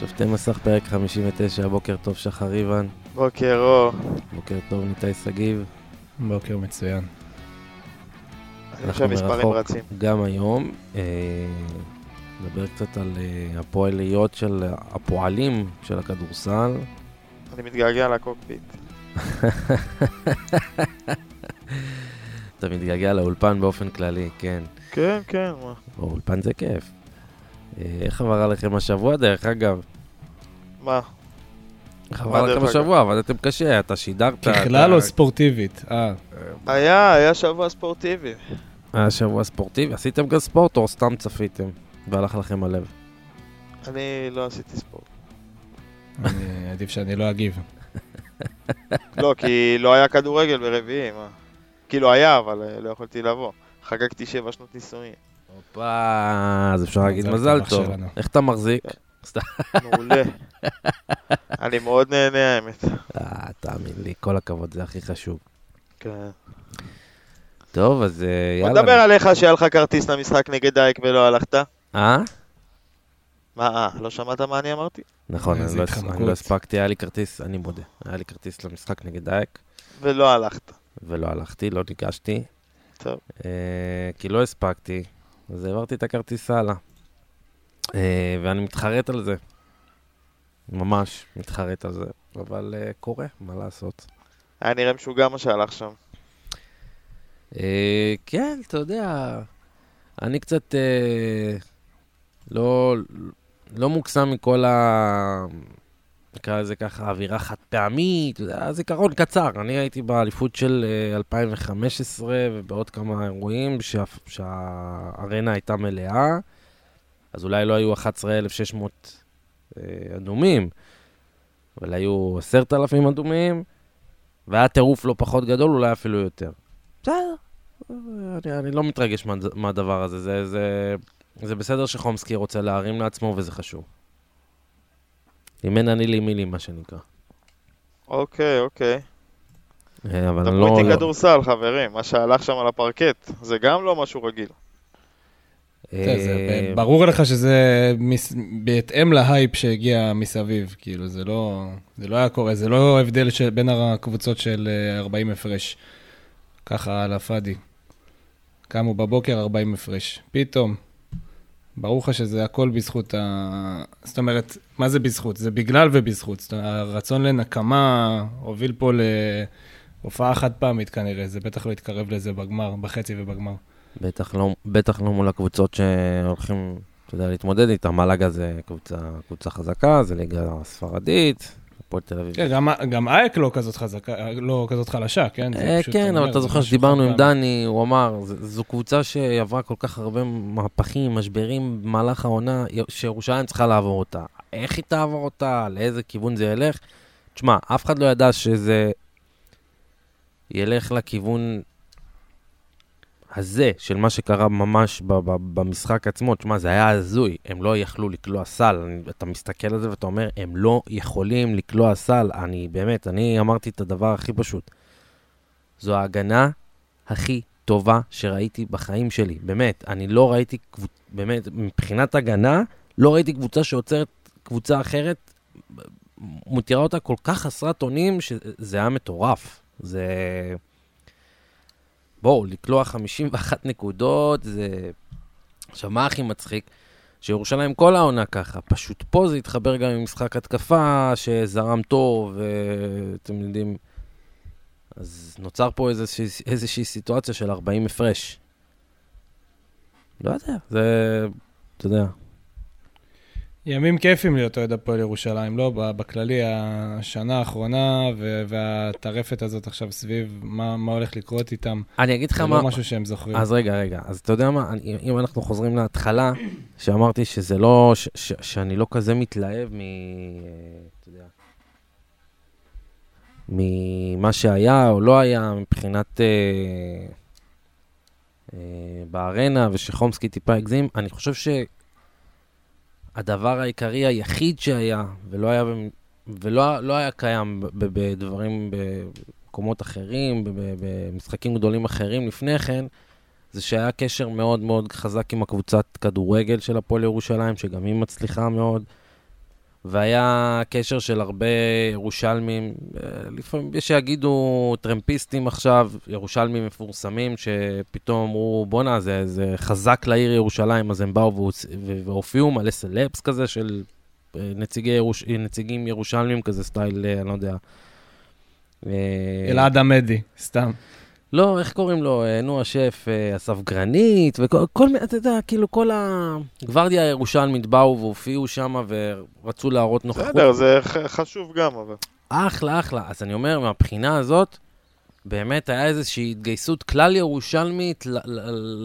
שופטי מסך פרק 59, בוקר טוב שחר איוון, בוקר אור. בוקר טוב ניתאי שגיב. בוקר מצוין. חושב מספרים רצים. גם היום. אה, נדבר קצת על אה, הפועליות של הפועלים של הכדורסל. אני מתגעגע לקוקפיט. אתה מתגעגע לאולפן באופן כללי, כן. כן, כן, מה? אולפן זה כיף. אה, איך עבר עליכם השבוע, דרך אגב? מה? איך עבר עליכם השבוע? עבדתם קשה, אתה שידרת. ככלל או ספורטיבית? אה. היה, היה שבוע ספורטיבי. היה שבוע ספורטיבי? עשיתם גם ספורט או סתם צפיתם והלך לכם הלב? אני לא עשיתי ספורט. אני עדיף שאני לא אגיב. לא, כי לא היה כדורגל ברביעי, מה? כאילו היה, אבל אה, לא יכולתי לבוא. חגגתי שבע שנות נישואין. הופה, אז אפשר להגיד מזל טוב. איך אתה מחזיק? מעולה. אני מאוד נהנה האמת. אה, תאמין לי, כל הכבוד, זה הכי חשוב. כן. טוב, אז אה, יאללה. בוא נדבר עליך שהיה לך כרטיס למשחק נגד דייק ולא הלכת. אה? מה, אה, לא שמעת מה אני אמרתי? נכון, אני לא, לא הספקתי, היה לי כרטיס, אני מודה, היה לי כרטיס למשחק נגד דייק. ולא הלכת. ולא הלכתי, לא ניגשתי. טוב. אה, כי לא הספקתי, אז העברתי את הכרטיס הלאה. אה, ואני מתחרט על זה. ממש מתחרט על זה, אבל uh, קורה, מה לעשות. היה נראה משוגע מה שהלך שם. Uh, כן, אתה יודע, אני קצת לא, לא מוקסם מכל ה... נקרא לזה ככה, אווירה חד פעמית, זיכרון קצר. אני הייתי באליפות של 2015 ובעוד כמה אירועים שה, שהארנה הייתה מלאה. אז אולי לא היו 11,600 אה, אדומים, אבל היו 10,000 אדומים, והיה טירוף לא פחות גדול, אולי אפילו יותר. בסדר, אני, אני לא מתרגש מה, מהדבר הזה, זה, זה, זה בסדר שחומסקי רוצה להרים לעצמו וזה חשוב. אם אין אני לי מילים, מה שנקרא. אוקיי, אוקיי. אה, אבל אני לא... דברו איתי לא- כדורסל, חברים, מה שהלך שם על הפרקט, זה גם לא משהו רגיל. אה, ברור לך שזה בהתאם להייפ שהגיע מסביב, כאילו, זה לא, זה לא היה קורה, זה לא הבדל בין הקבוצות של 40 אה, הפרש. ככה על הפאדי. קמו בבוקר 40 הפרש. פתאום, ברור לך שזה הכל בזכות ה... זאת אומרת, מה זה בזכות? זה בגלל ובזכות. זאת אומרת, הרצון לנקמה הוביל פה להופעה חד פעמית כנראה, זה בטח לא יתקרב לזה בגמר, בחצי ובגמר. בטח לא, בטח לא מול הקבוצות שהולכים, אתה יודע, להתמודד איתן. מלאגה זה קבוצה, קבוצה חזקה, זה ליגה ספרדית, הפועל תל אביב. כן, גם, גם אייק לא כזאת חזקה, לא כזאת חלשה, כן? אה, כן, אבל אתה זוכר שדיברנו עם דני, הוא אמר, זו קבוצה שעברה כל כך הרבה מהפכים, משברים במהלך העונה, שירושלים צריכה לעבור אותה. איך היא תעבור אותה, לאיזה כיוון זה ילך? תשמע, אף אחד לא ידע שזה ילך לכיוון הזה, של מה שקרה ממש במשחק עצמו, תשמע, זה היה הזוי, הם לא יכלו לקלוע סל. אני, אתה מסתכל על זה ואתה אומר, הם לא יכולים לקלוע סל. אני באמת, אני אמרתי את הדבר הכי פשוט. זו ההגנה הכי טובה שראיתי בחיים שלי. באמת, אני לא ראיתי, באמת, מבחינת הגנה, לא ראיתי קבוצה שעוצרת קבוצה אחרת, מותירה אותה כל כך חסרת אונים, שזה היה מטורף. זה... בואו, לקלוע 51 נקודות, זה... עכשיו, מה הכי מצחיק? שירושלים כל העונה ככה, פשוט פה זה התחבר גם עם משחק התקפה שזרם טוב, ואתם יודעים, אז נוצר פה איזושהי, איזושהי סיטואציה של 40 הפרש. לא יודע, זה, אתה יודע, ימים כיפים להיות אוהד הפועל ירושלים, לא? בכללי, השנה האחרונה והטרפת הזאת עכשיו סביב מה, מה הולך לקרות איתם. אני אגיד לך מה... זה לא משהו שהם זוכרים. אז רגע, רגע. אז אתה יודע מה, אני, אם אנחנו חוזרים להתחלה, שאמרתי שזה לא, ש, ש, שאני לא כזה מתלהב מ... אתה יודע... ממה שהיה או לא היה מבחינת... אה, אה, בארנה, ושחומסקי טיפה הגזים, אני חושב ש... הדבר העיקרי היחיד שהיה, ולא היה, ולא לא היה קיים בדברים, במקומות אחרים, במשחקים גדולים אחרים לפני כן, זה שהיה קשר מאוד מאוד חזק עם הקבוצת כדורגל של הפועל ירושלים, שגם היא מצליחה מאוד. והיה קשר של הרבה ירושלמים, אה, לפעמים יש שיגידו טרמפיסטים עכשיו, ירושלמים מפורסמים, שפתאום אמרו, בואנה, זה, זה חזק לעיר ירושלים, אז הם באו והופיעו מלא סלפס כזה של אה, נציגי ירוש... נציגים ירושלמים כזה, סטייל, אני לא יודע. אלעד עמדי, סתם. לא, איך קוראים לו? אה, נו, השף, אה, אסף גרנית, וכל מיני, אתה יודע, כאילו כל הגוורדיה הירושלמית באו והופיעו שם ורצו להראות נוכחות. בסדר, זה חשוב גם, אבל... אחלה, אחלה. אז אני אומר, מהבחינה הזאת, באמת היה איזושהי התגייסות כלל ירושלמית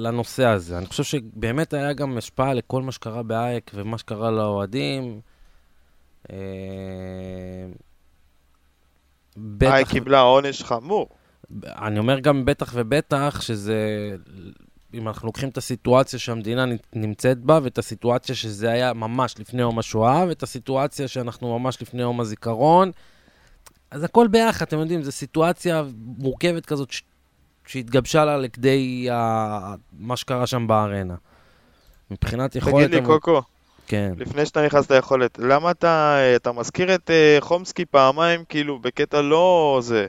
לנושא הזה. אני חושב שבאמת היה גם השפעה לכל מה שקרה באייק ומה שקרה לאוהדים. אה, אייק קיבלה עונש חמור. אני אומר גם בטח ובטח שזה, אם אנחנו לוקחים את הסיטואציה שהמדינה נמצאת בה, ואת הסיטואציה שזה היה ממש לפני יום השואה, ואת הסיטואציה שאנחנו ממש לפני יום הזיכרון, אז הכל ביחד, אתם יודעים, זו סיטואציה מורכבת כזאת ש... שהתגבשה לה לכדי ה... מה שקרה שם בארנה. מבחינת יכולת... תגיד לי, קוקו. כן. לפני שאתה נכנס ליכולת, למה אתה, אתה מזכיר את uh, חומסקי פעמיים, כאילו, בקטע לא זה,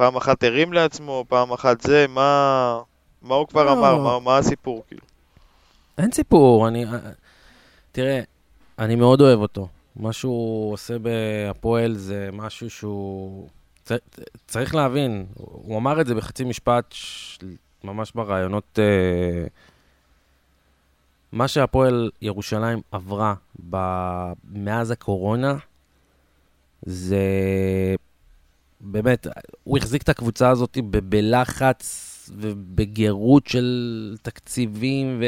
פעם אחת הרים לעצמו, פעם אחת זה, מה, מה הוא כבר לא. אמר, מה, מה הסיפור כאילו? אין סיפור, אני... תראה, אני מאוד אוהב אותו. מה שהוא עושה בהפועל זה משהו שהוא... צריך להבין, הוא אמר את זה בחצי משפט, ממש ברעיונות... אה, מה שהפועל ירושלים עברה מאז הקורונה, זה באמת, הוא החזיק את הקבוצה הזאת בלחץ ובגירות של תקציבים,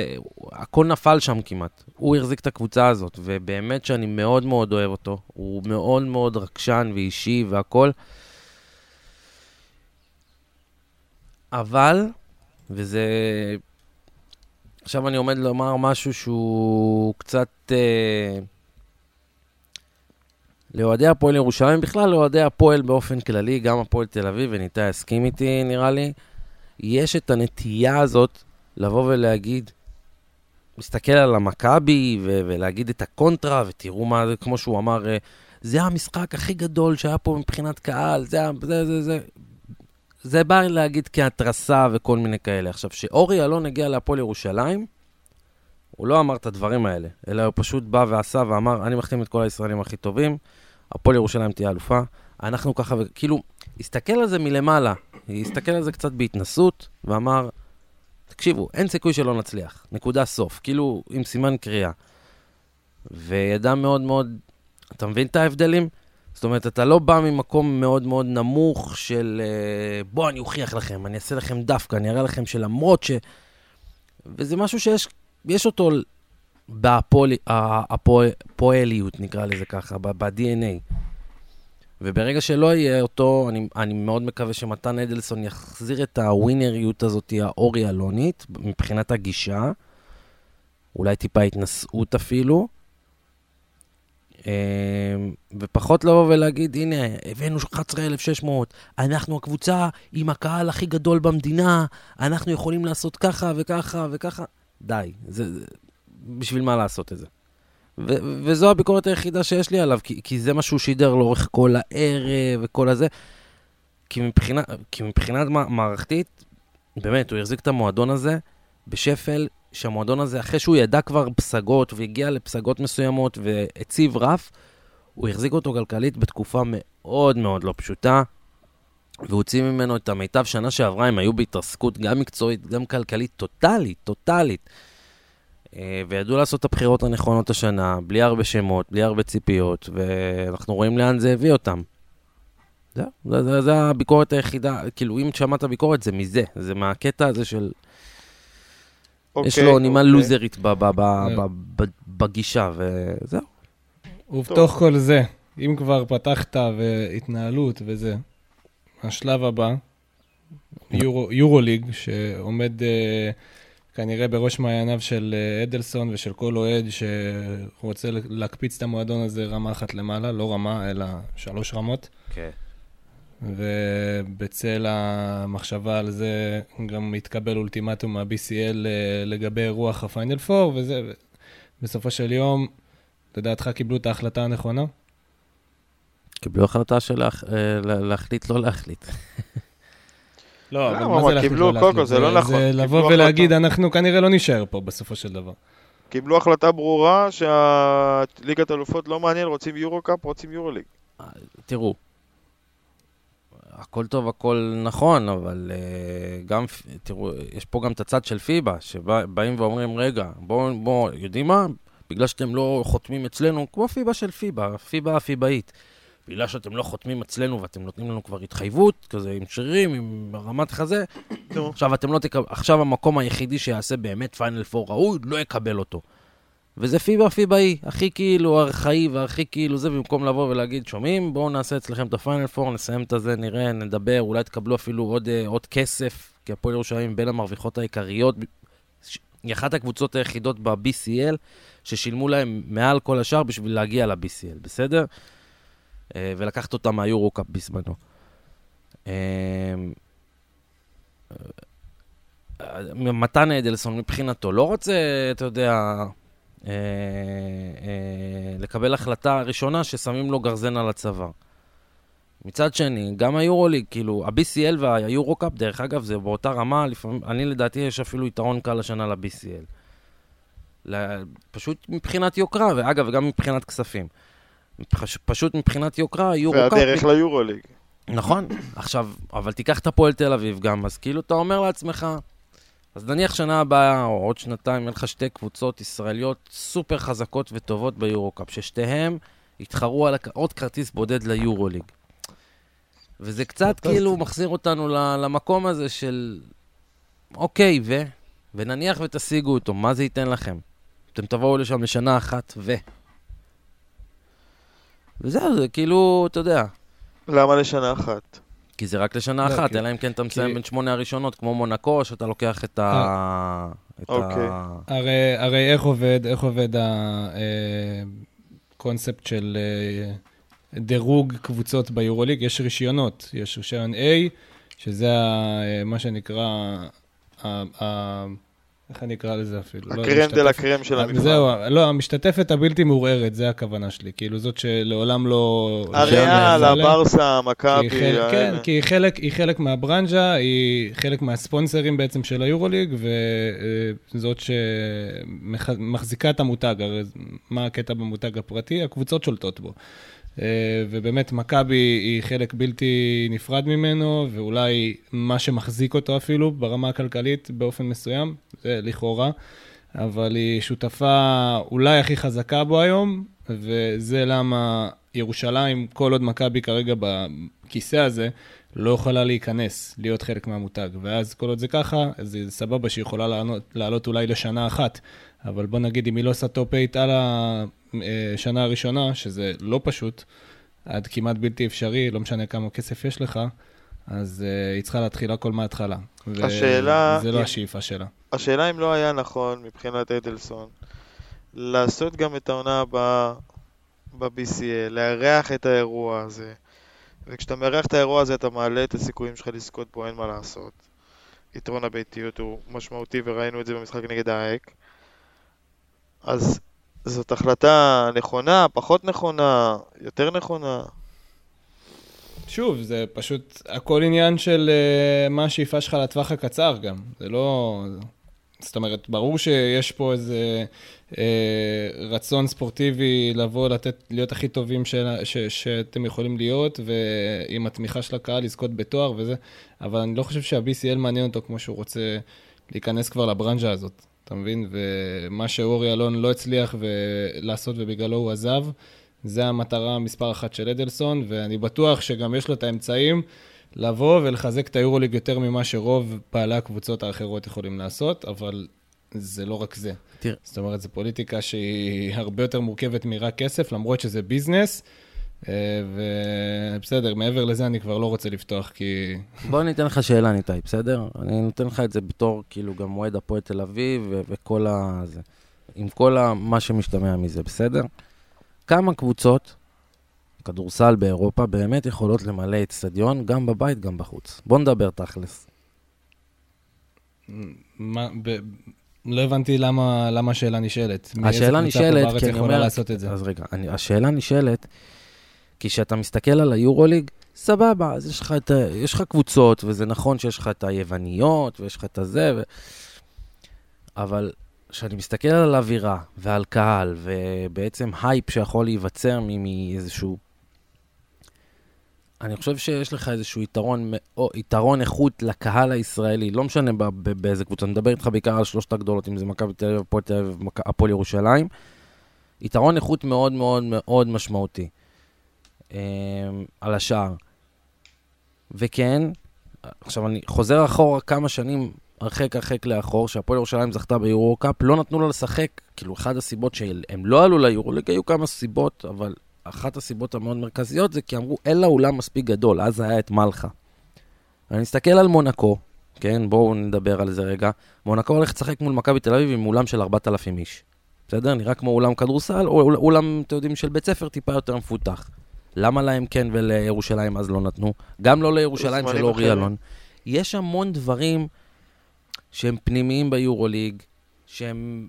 והכל נפל שם כמעט. הוא החזיק את הקבוצה הזאת, ובאמת שאני מאוד מאוד אוהב אותו. הוא מאוד מאוד רגשן ואישי והכול. אבל, וזה... עכשיו אני עומד לומר משהו שהוא קצת... אה, לאוהדי הפועל ירושלים, בכלל לאוהדי הפועל באופן כללי, גם הפועל תל אביב, וניתן יסכים איתי נראה לי, יש את הנטייה הזאת לבוא ולהגיד, להסתכל על המכבי ו- ולהגיד את הקונטרה, ותראו מה זה, כמו שהוא אמר, אה, זה המשחק הכי גדול שהיה פה מבחינת קהל, זה, זה, זה, זה. זה בא להגיד כהתרסה וכל מיני כאלה. עכשיו, שאורי אלון הגיע להפועל ירושלים, הוא לא אמר את הדברים האלה, אלא הוא פשוט בא ועשה ואמר, אני מחתים את כל הישראלים הכי טובים, הפועל ירושלים תהיה אלופה. אנחנו ככה, וכאילו, הסתכל על זה מלמעלה, הסתכל על זה קצת בהתנסות, ואמר, תקשיבו, אין סיכוי שלא נצליח, נקודה סוף, כאילו, עם סימן קריאה. וידע מאוד מאוד, אתה מבין את ההבדלים? זאת אומרת, אתה לא בא ממקום מאוד מאוד נמוך של אה, בוא, אני אוכיח לכם, אני אעשה לכם דווקא, אני אראה לכם שלמרות ש... וזה משהו שיש יש אותו בפועליות, נקרא לזה ככה, ב-DNA. וברגע שלא יהיה אותו, אני, אני מאוד מקווה שמתן אדלסון יחזיר את הווינריות הזאת, האורי אלונית, מבחינת הגישה. אולי טיפה התנשאות אפילו. אמ, ופחות לבוא ולהגיד, הנה, הבאנו 11,600, אנחנו הקבוצה עם הקהל הכי גדול במדינה, אנחנו יכולים לעשות ככה וככה וככה. די, זה, זה, בשביל מה לעשות את זה? ו- וזו הביקורת היחידה שיש לי עליו, כי, כי זה מה שהוא שידר לאורך כל הערב וכל הזה. כי מבחינה, כי מבחינה מערכתית, באמת, הוא החזיק את המועדון הזה בשפל, שהמועדון הזה, אחרי שהוא ידע כבר פסגות והגיע לפסגות מסוימות והציב רף, הוא החזיק אותו כלכלית בתקופה מאוד מאוד לא פשוטה, והוציא ממנו את המיטב. שנה שעברה הם היו בהתרסקות גם מקצועית, גם כלכלית, טוטאלית, טוטאלית. אה, וידעו לעשות את הבחירות הנכונות השנה, בלי הרבה שמות, בלי הרבה ציפיות, ואנחנו רואים לאן זה הביא אותם. זהו, זה, זה, זה הביקורת היחידה, כאילו, אם שמעת ביקורת, זה מזה, זה מהקטע הזה של... אוקיי, יש לו נימה אוקיי. לוזרית ב, ב, ב, ב, ב, בגישה, וזהו. ובתוך כל זה, אם כבר פתחת והתנהלות וזה, השלב הבא, יורו, יורו ליג, שעומד uh, כנראה בראש מעייניו של uh, אדלסון ושל כל אוהד שרוצה להקפיץ את המועדון הזה רמה אחת למעלה, לא רמה, אלא שלוש רמות. כן. Okay. ובצל המחשבה על זה גם התקבל אולטימטום מה-BCL uh, לגבי רוח הפיינל 4, וזה, בסופו של יום, לדעתך קיבלו את ההחלטה הנכונה? קיבלו החלטה של אה, לה- להחליט לא להחליט. לא, אבל למה? מה זה להחליט לא להחליט? זה לא נכון. זה לבוא. ולהגיד, אנחנו כנראה לא נישאר פה בסופו של דבר. קיבלו החלטה ברורה שהליגת אלופות לא מעניין, רוצים יורו קאפ, רוצים יורו ליג. תראו, הכל טוב, הכל נכון, אבל uh, גם, תראו, יש פה גם את הצד של פיבה, שבאים ואומרים, רגע, בואו, בוא, יודעים מה? בגלל שאתם לא חותמים אצלנו, כמו פיבה של פיבה, פיבה הפיבאית. בגלל שאתם לא חותמים אצלנו ואתם נותנים לנו כבר התחייבות, כזה עם שרירים, עם רמת חזה. עכשיו אתם לא תקבל, עכשיו המקום היחידי שיעשה באמת פיינל פור ראוי, לא יקבל אותו. וזה פיבה פיבאי, הכי כאילו ארכאי והכי כאילו זה, במקום לבוא ולהגיד, שומעים, בואו נעשה אצלכם את הפיינל פור, נסיים את הזה, נראה, נדבר, אולי תקבלו אפילו עוד, אה, עוד כסף, כי הפועל ירושלים בין המרוויחות העיקריות. היא אחת הקבוצות היחידות ב-BCL, ששילמו להם מעל כל השאר בשביל להגיע ל-BCL, בסדר? אה, ולקחת אותם מהיורו-קאפ בזמנו. אה, אה, מתן אדלסון מבחינתו לא רוצה, אתה יודע, לקבל החלטה ראשונה ששמים לו גרזן על הצוואר. מצד שני, גם היורוליג, כאילו, ה-BCL והיורו-קאפ, דרך אגב, זה באותה רמה, לפעמים, אני לדעתי יש אפילו יתרון קל השנה ל-BCL. פשוט מבחינת יוקרה, ואגב, גם מבחינת כספים. פש- פשוט מבחינת יוקרה, יורו-קאפ... והדרך ליורו ליג. נכון. עכשיו, אבל תיקח את הפועל תל אביב גם, אז כאילו אתה אומר לעצמך, אז נניח שנה הבאה, או עוד שנתיים, יהיה לך שתי קבוצות ישראליות סופר חזקות וטובות ביורו-קאפ, ששתיהם יתחרו על עוד כרטיס בודד ליורו-ליג. וזה קצת כאילו מחזיר אותנו ל- למקום הזה של, אוקיי, ו? ונניח ותשיגו אותו, מה זה ייתן לכם? אתם תבואו לשם לשנה אחת, ו? וזהו, זה כאילו, אתה יודע, למה לשנה אחת? כי זה רק לשנה לא, אחת, אלא אם כן אתה מסיים בין שמונה הראשונות, כמו מונקו, שאתה לוקח את ה... את אוקיי. הרי, הרי איך עובד, איך עובד הקונספט של אה, דירוג קבוצות ביורוליג? יש רישיונות, יש רישיון A, שזה אה, מה שנקרא, איך אני אקרא לזה אפילו? לא, הקרם דה לה קרם של המפעל. זהו, לא, המשתתפת הבלתי מעורערת, זה הכוונה שלי. כאילו זאת שלעולם לא... הריאל, לא- הברסה, המכבי, היא חלק, כן. כי היא חלק, היא חלק מהברנז'ה, היא חלק מהספונסרים בעצם של היורוליג, וזאת שמחזיקה את המותג, הרי מה הקטע במותג הפרטי? הקבוצות שולטות בו. אה, ובאמת, מכבי היא חלק בלתי נפרד ממנו, ואולי מה שמחזיק אותו אפילו ברמה הכלכלית באופן מסוים, זה לכאורה, אבל היא שותפה אולי הכי חזקה בו היום, וזה למה ירושלים, כל עוד מכבי כרגע בכיסא הזה, לא יכולה להיכנס, להיות חלק מהמותג. ואז כל עוד זה ככה, אז זה סבבה שהיא יכולה לענות, לעלות אולי לשנה אחת, אבל בוא נגיד, אם היא לא עושה top 8 על השנה הראשונה, שזה לא פשוט, עד כמעט בלתי אפשרי, לא משנה כמה כסף יש לך, אז אה, היא צריכה להתחיל הכל מההתחלה. השאלה- וזה לא אם- השאיפה שלה. השאלה אם לא היה נכון מבחינת אדלסון לעשות גם את העונה הבאה ב-BCL, לארח את האירוע הזה. וכשאתה מארח את האירוע הזה אתה מעלה את הסיכויים שלך לזכות בו, אין מה לעשות. יתרון הביתיות הוא משמעותי וראינו את זה במשחק נגד האייק. אז זאת החלטה נכונה, פחות נכונה, יותר נכונה. שוב, זה פשוט הכל עניין של uh, מה השאיפה שלך לטווח הקצר גם. זה לא... זאת אומרת, ברור שיש פה איזה uh, רצון ספורטיבי לבוא, לתת, להיות הכי טובים של, ש, שאתם יכולים להיות, ועם התמיכה של הקהל לזכות בתואר וזה, אבל אני לא חושב שה-BCL מעניין אותו כמו שהוא רוצה להיכנס כבר לברנז'ה הזאת, אתה מבין? ומה שאורי אלון לא הצליח לעשות ובגללו הוא עזב, זה המטרה מספר אחת של אדלסון, ואני בטוח שגם יש לו את האמצעים לבוא ולחזק את היורוליג יותר ממה שרוב בעלי הקבוצות האחרות יכולים לעשות, אבל זה לא רק זה. תראה. זאת אומרת, זו פוליטיקה שהיא הרבה יותר מורכבת מרק כסף, למרות שזה ביזנס, ובסדר, מעבר לזה אני כבר לא רוצה לפתוח, כי... בוא אני אתן לך שאלה, ניתאי, בסדר? אני נותן לך את זה בתור, כאילו, גם אוהד הפועל תל אביב, ו- וכל ה... זה. עם כל ה... מה שמשתמע מזה, בסדר? כמה קבוצות כדורסל באירופה באמת יכולות למלא אצטדיון, גם בבית, גם בחוץ? בוא נדבר תכלס. מה, ב... לא הבנתי למה, למה השאלה נשאלת. השאלה נשאלת, כי אני אומר... לעשות את זה. אז רגע, אני, השאלה נשאלת, כי כשאתה מסתכל על היורוליג, סבבה, אז יש לך, את, יש לך קבוצות, וזה נכון שיש לך את היווניות, ויש לך את הזה, ו... אבל כשאני מסתכל על אווירה ועל קהל, ובעצם הייפ שיכול להיווצר מאיזשהו... אני חושב שיש לך איזשהו יתרון, או, יתרון איכות לקהל הישראלי, לא משנה באיזה קבוצה, אני מדבר איתך בעיקר על שלושת הגדולות, אם זה מכבי תל אביב, הפועל תל אביב, הפועל ירושלים. יתרון איכות מאוד מאוד מאוד משמעותי על השער. וכן, עכשיו אני חוזר אחורה כמה שנים הרחק הרחק לאחור, שהפועל ירושלים זכתה ביורו-קאפ, לא נתנו לה לשחק, כאילו אחת הסיבות שהם לא עלו ליורו-ליג, היו כמה סיבות, אבל אחת הסיבות המאוד מרכזיות זה כי אמרו, אין לה אולם מספיק גדול, אז היה את מלכה. אני מסתכל על מונקו, כן, בואו נדבר על זה רגע. מונקו הולך לשחק מול מכבי תל אביב עם אולם של 4,000 איש. בסדר? נראה כמו אולם כדורסל, או אולם, אתם יודעים, של בית ספר טיפה יותר מפותח. למה להם כן ולירושלים אז לא נתנו? גם לא לירושלים של אורי אלון. יש המון דברים שהם פנימיים ביורוליג, שהם...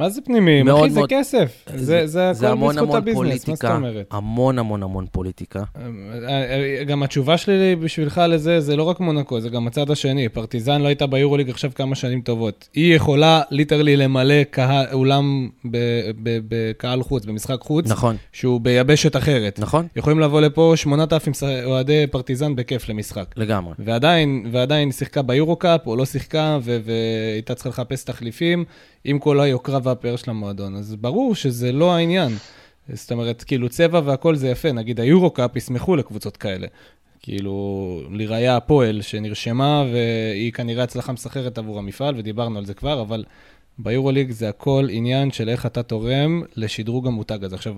מה זה פנימיים? אחי, זה כסף. זה, זה, זה הכל בזכות הביזנס, מה זאת אומרת? המון המון המון פוליטיקה. אה, אה, גם התשובה שלי בשבילך לזה, זה לא רק מונקו, זה גם הצד השני. פרטיזן לא הייתה ביורוליג עכשיו כמה שנים טובות. היא יכולה literally למלא קהל, אולם בקהל חוץ, במשחק חוץ. נכון. שהוא ביבשת אחרת. נכון. יכולים לבוא לפה 8,000 אוהדי פרטיזן בכיף למשחק. לגמרי. ועדיין, ועדיין שיחקה ביורו-קאפ, או לא שיחקה, והייתה צריכה לחפש תחליפים. עם כל היוקרה והפאר של המועדון. אז ברור שזה לא העניין. זאת אומרת, כאילו צבע והכל זה יפה, נגיד היורו-קאפ ישמחו לקבוצות כאלה. כאילו, לראיה הפועל שנרשמה, והיא כנראה הצלחה מסחרת עבור המפעל, ודיברנו על זה כבר, אבל ביורוליג זה הכל עניין של איך אתה תורם לשדרוג המותג הזה. עכשיו,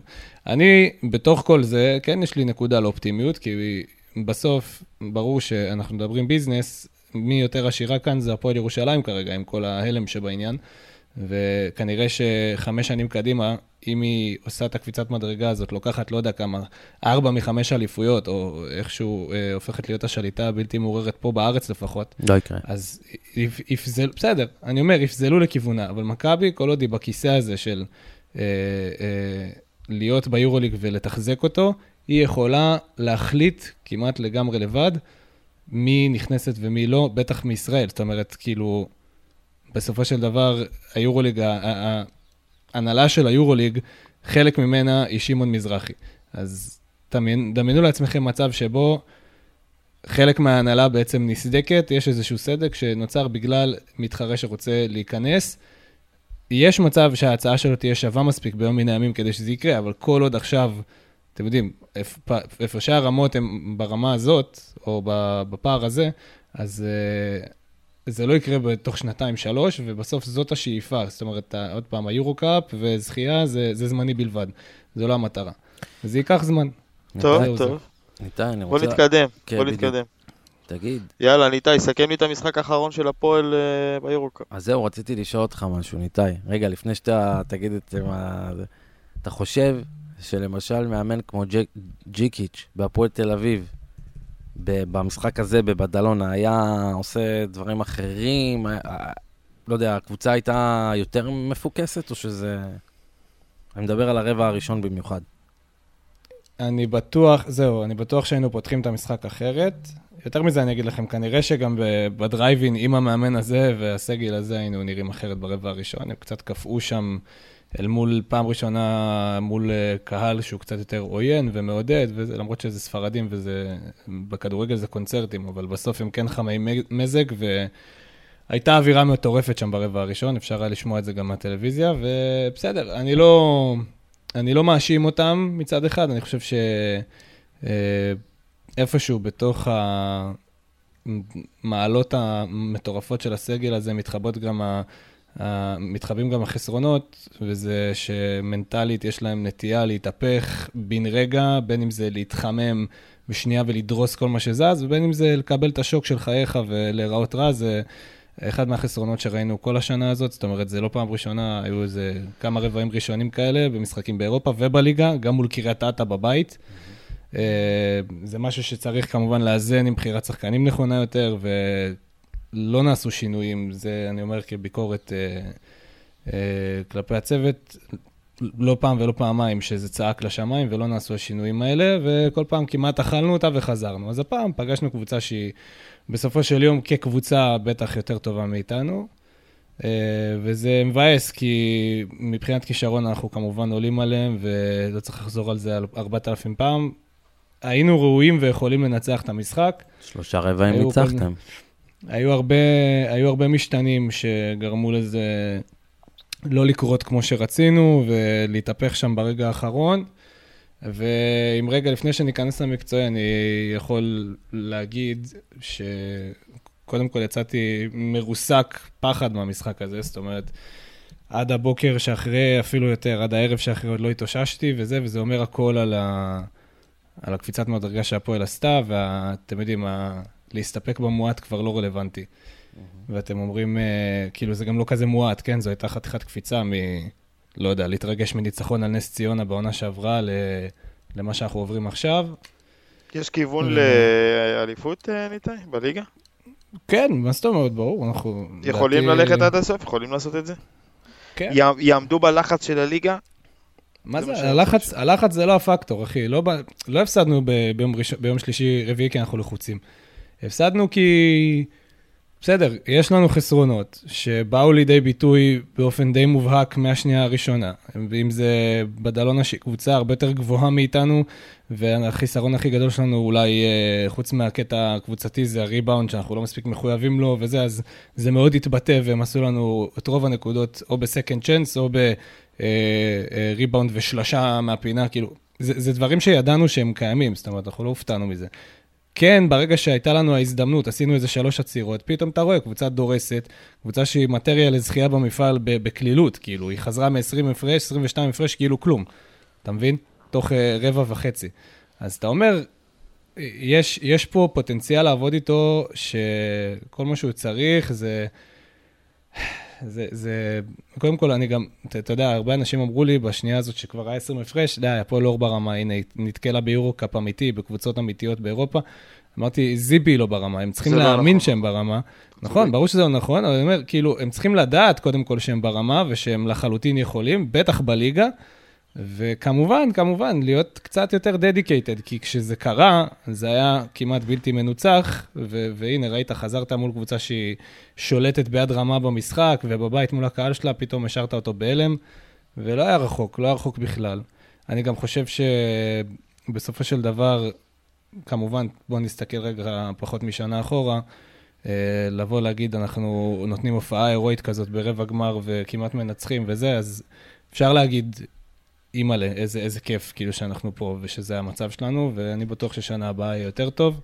אני, בתוך כל זה, כן, יש לי נקודה לאופטימיות, כי בסוף, ברור שאנחנו מדברים ביזנס, מי יותר עשירה כאן זה הפועל ירושלים כרגע, עם כל ההלם שבעניין. וכנראה שחמש שנים קדימה, אם היא עושה את הקפיצת מדרגה הזאת, לוקחת לא יודע כמה, ארבע מחמש אליפויות, או איכשהו אה, הופכת להיות השליטה הבלתי מעוררת פה בארץ לפחות. לא יקרה. אז יפזלו, בסדר, אני אומר, יפזלו לכיוונה, אבל מכבי, כל עוד היא בכיסא הזה של אה, אה, להיות ביורוליג ולתחזק אותו, היא יכולה להחליט כמעט לגמרי לבד מי נכנסת ומי לא, בטח מישראל. זאת אומרת, כאילו... בסופו של דבר, היורוליג, ההנהלה של היורוליג, חלק ממנה היא שמעון מזרחי. אז דמיינו לעצמכם מצב שבו חלק מההנהלה בעצם נסדקת, יש איזשהו סדק שנוצר בגלל מתחרה שרוצה להיכנס. יש מצב שההצעה שלו תהיה שווה מספיק ביום מן הימים כדי שזה יקרה, אבל כל עוד עכשיו, אתם יודעים, הפרשי הרמות הם ברמה הזאת, או בפער הזה, אז uh, זה לא יקרה בתוך שנתיים-שלוש, ובסוף זאת השאיפה. זאת אומרת, עוד פעם, היורו-קאפ וזכייה זה, זה זמני בלבד. זו לא המטרה. וזה ייקח זמן. טוב, טוב. ניתן, אני רוצה... בוא נתקדם, כן, בוא נתקדם. תגיד. יאללה, ניתאי, סכם לי את המשחק האחרון של הפועל uh, ביורו-קאפ. אז זהו, רציתי לשאול אותך משהו, ניתאי. רגע, לפני שאתה תגיד את זה, מה... אתה חושב שלמשל מאמן כמו ג'יקיץ' בהפועל תל אביב, במשחק הזה בבדלונה היה עושה דברים אחרים? היה, לא יודע, הקבוצה הייתה יותר מפוקסת, או שזה... אני מדבר על הרבע הראשון במיוחד. אני בטוח, זהו, אני בטוח שהיינו פותחים את המשחק אחרת. יותר מזה אני אגיד לכם, כנראה שגם בדרייבין עם המאמן הזה והסגל הזה היינו נראים אחרת ברבע הראשון. הם קצת קפאו שם אל מול, פעם ראשונה, מול אה, קהל שהוא קצת יותר עוין ומעודד, וזה, למרות שזה ספרדים וזה, בכדורגל זה קונצרטים, אבל בסוף הם כן חמי מזג, והייתה אווירה מטורפת שם ברבע הראשון, אפשר היה לשמוע את זה גם מהטלוויזיה, ובסדר, אני לא, אני לא מאשים אותם מצד אחד, אני חושב שאיפשהו אה, בתוך המעלות המטורפות של הסגל הזה מתחבות גם ה... מתחבאים גם החסרונות, וזה שמנטלית יש להם נטייה להתהפך בן רגע, בין אם זה להתחמם בשנייה ולדרוס כל מה שזז, ובין אם זה לקבל את השוק של חייך ולהיראות רע, זה אחד מהחסרונות שראינו כל השנה הזאת, זאת אומרת, זה לא פעם ראשונה, היו איזה כמה רבעים ראשונים כאלה במשחקים באירופה ובליגה, גם מול קריית אתא בבית. Mm-hmm. זה משהו שצריך כמובן לאזן עם בחירת שחקנים נכונה יותר, ו... לא נעשו שינויים, זה אני אומר כביקורת אה, אה, כלפי הצוות, לא פעם ולא פעמיים שזה צעק לשמיים ולא נעשו השינויים האלה, וכל פעם כמעט אכלנו אותה וחזרנו. אז הפעם פגשנו קבוצה שהיא בסופו של יום כקבוצה בטח יותר טובה מאיתנו. אה, וזה מבאס, כי מבחינת כישרון אנחנו כמובן עולים עליהם, ולא צריך לחזור על זה 4,000 פעם. היינו ראויים ויכולים לנצח את המשחק. שלושה רבעים ניצחתם. כל... היו הרבה, היו הרבה משתנים שגרמו לזה לא לקרות כמו שרצינו, ולהתהפך שם ברגע האחרון. ואם רגע לפני שניכנס למקצועי, אני יכול להגיד שקודם כל יצאתי מרוסק פחד מהמשחק הזה, זאת אומרת, עד הבוקר שאחרי, אפילו יותר, עד הערב שאחרי עוד לא התאוששתי וזה, וזה אומר הכל על, ה... על הקפיצת מדרגה שהפועל עשתה, ואתם יודעים. להסתפק במועט כבר לא רלוונטי. ואתם אומרים, uh, כאילו, זה גם לא כזה מועט, כן? זו הייתה חתיכת קפיצה מ... לא יודע, להתרגש מניצחון על נס ציונה בעונה שעברה ל... למה שאנחנו עוברים עכשיו. יש כיוון לאליפות, אה, ניתאי, בליגה? כן, מה זאת אומרת, ברור, אנחנו... יכולים דעתי... ללכת עד הסוף? יכולים לעשות את זה? כן. יעמדו בלחץ של הליגה? מה זה? זה הלחץ, הלחץ זה לא הפקטור, אחי. לא, לא הפסדנו ביום, ראש, ביום שלישי, רביעי, כי אנחנו לחוצים. הפסדנו כי... בסדר, יש לנו חסרונות שבאו לידי ביטוי באופן די מובהק מהשנייה הראשונה. ואם זה בדלון קבוצה הרבה יותר גבוהה מאיתנו, והחיסרון הכי גדול שלנו אולי, אה, חוץ מהקטע הקבוצתי, זה הריבאונד, שאנחנו לא מספיק מחויבים לו וזה, אז זה מאוד התבטא, והם עשו לנו את רוב הנקודות או בסקנד צ'אנס, או בריבאונד אה, אה, ושלושה מהפינה, כאילו, זה, זה דברים שידענו שהם קיימים, זאת אומרת, אנחנו לא הופתענו מזה. כן, ברגע שהייתה לנו ההזדמנות, עשינו איזה שלוש עצירות, פתאום אתה רואה קבוצה דורסת, קבוצה שהיא מטריה לזכייה במפעל בקלילות, כאילו, היא חזרה מ-20 הפרש, 22 הפרש, כאילו כלום. אתה מבין? תוך uh, רבע וחצי. אז אתה אומר, יש, יש פה פוטנציאל לעבוד איתו, שכל מה שהוא צריך זה... זה, זה, קודם כל, אני גם, אתה, אתה יודע, הרבה אנשים אמרו לי בשנייה הזאת שכבר היה 20 הפרש, די, הפועל אור ברמה, הנה, נתקלה ביורו-קאפ אמיתי, בקבוצות אמיתיות באירופה. אמרתי, זיבי לא ברמה, הם צריכים לא להאמין לא נכון. שהם ברמה. נכון, ברור שזה לא נכון, אבל אני אומר, כאילו, הם צריכים לדעת קודם כל שהם ברמה ושהם לחלוטין יכולים, בטח בליגה. וכמובן, כמובן, להיות קצת יותר דדיקייטד, כי כשזה קרה, זה היה כמעט בלתי מנוצח, ו- והנה, ראית, חזרת מול קבוצה שהיא שולטת ביד רמה במשחק, ובבית מול הקהל שלה, פתאום השארת אותו בהלם, ולא היה רחוק, לא היה רחוק בכלל. אני גם חושב שבסופו של דבר, כמובן, בואו נסתכל רגע פחות משנה אחורה, אה, לבוא להגיד, אנחנו נותנים הופעה הירואית כזאת ברבע גמר וכמעט מנצחים וזה, אז אפשר להגיד, אימא'לה, איזה, איזה כיף, כאילו שאנחנו פה ושזה המצב שלנו, ואני בטוח ששנה הבאה יהיה יותר טוב.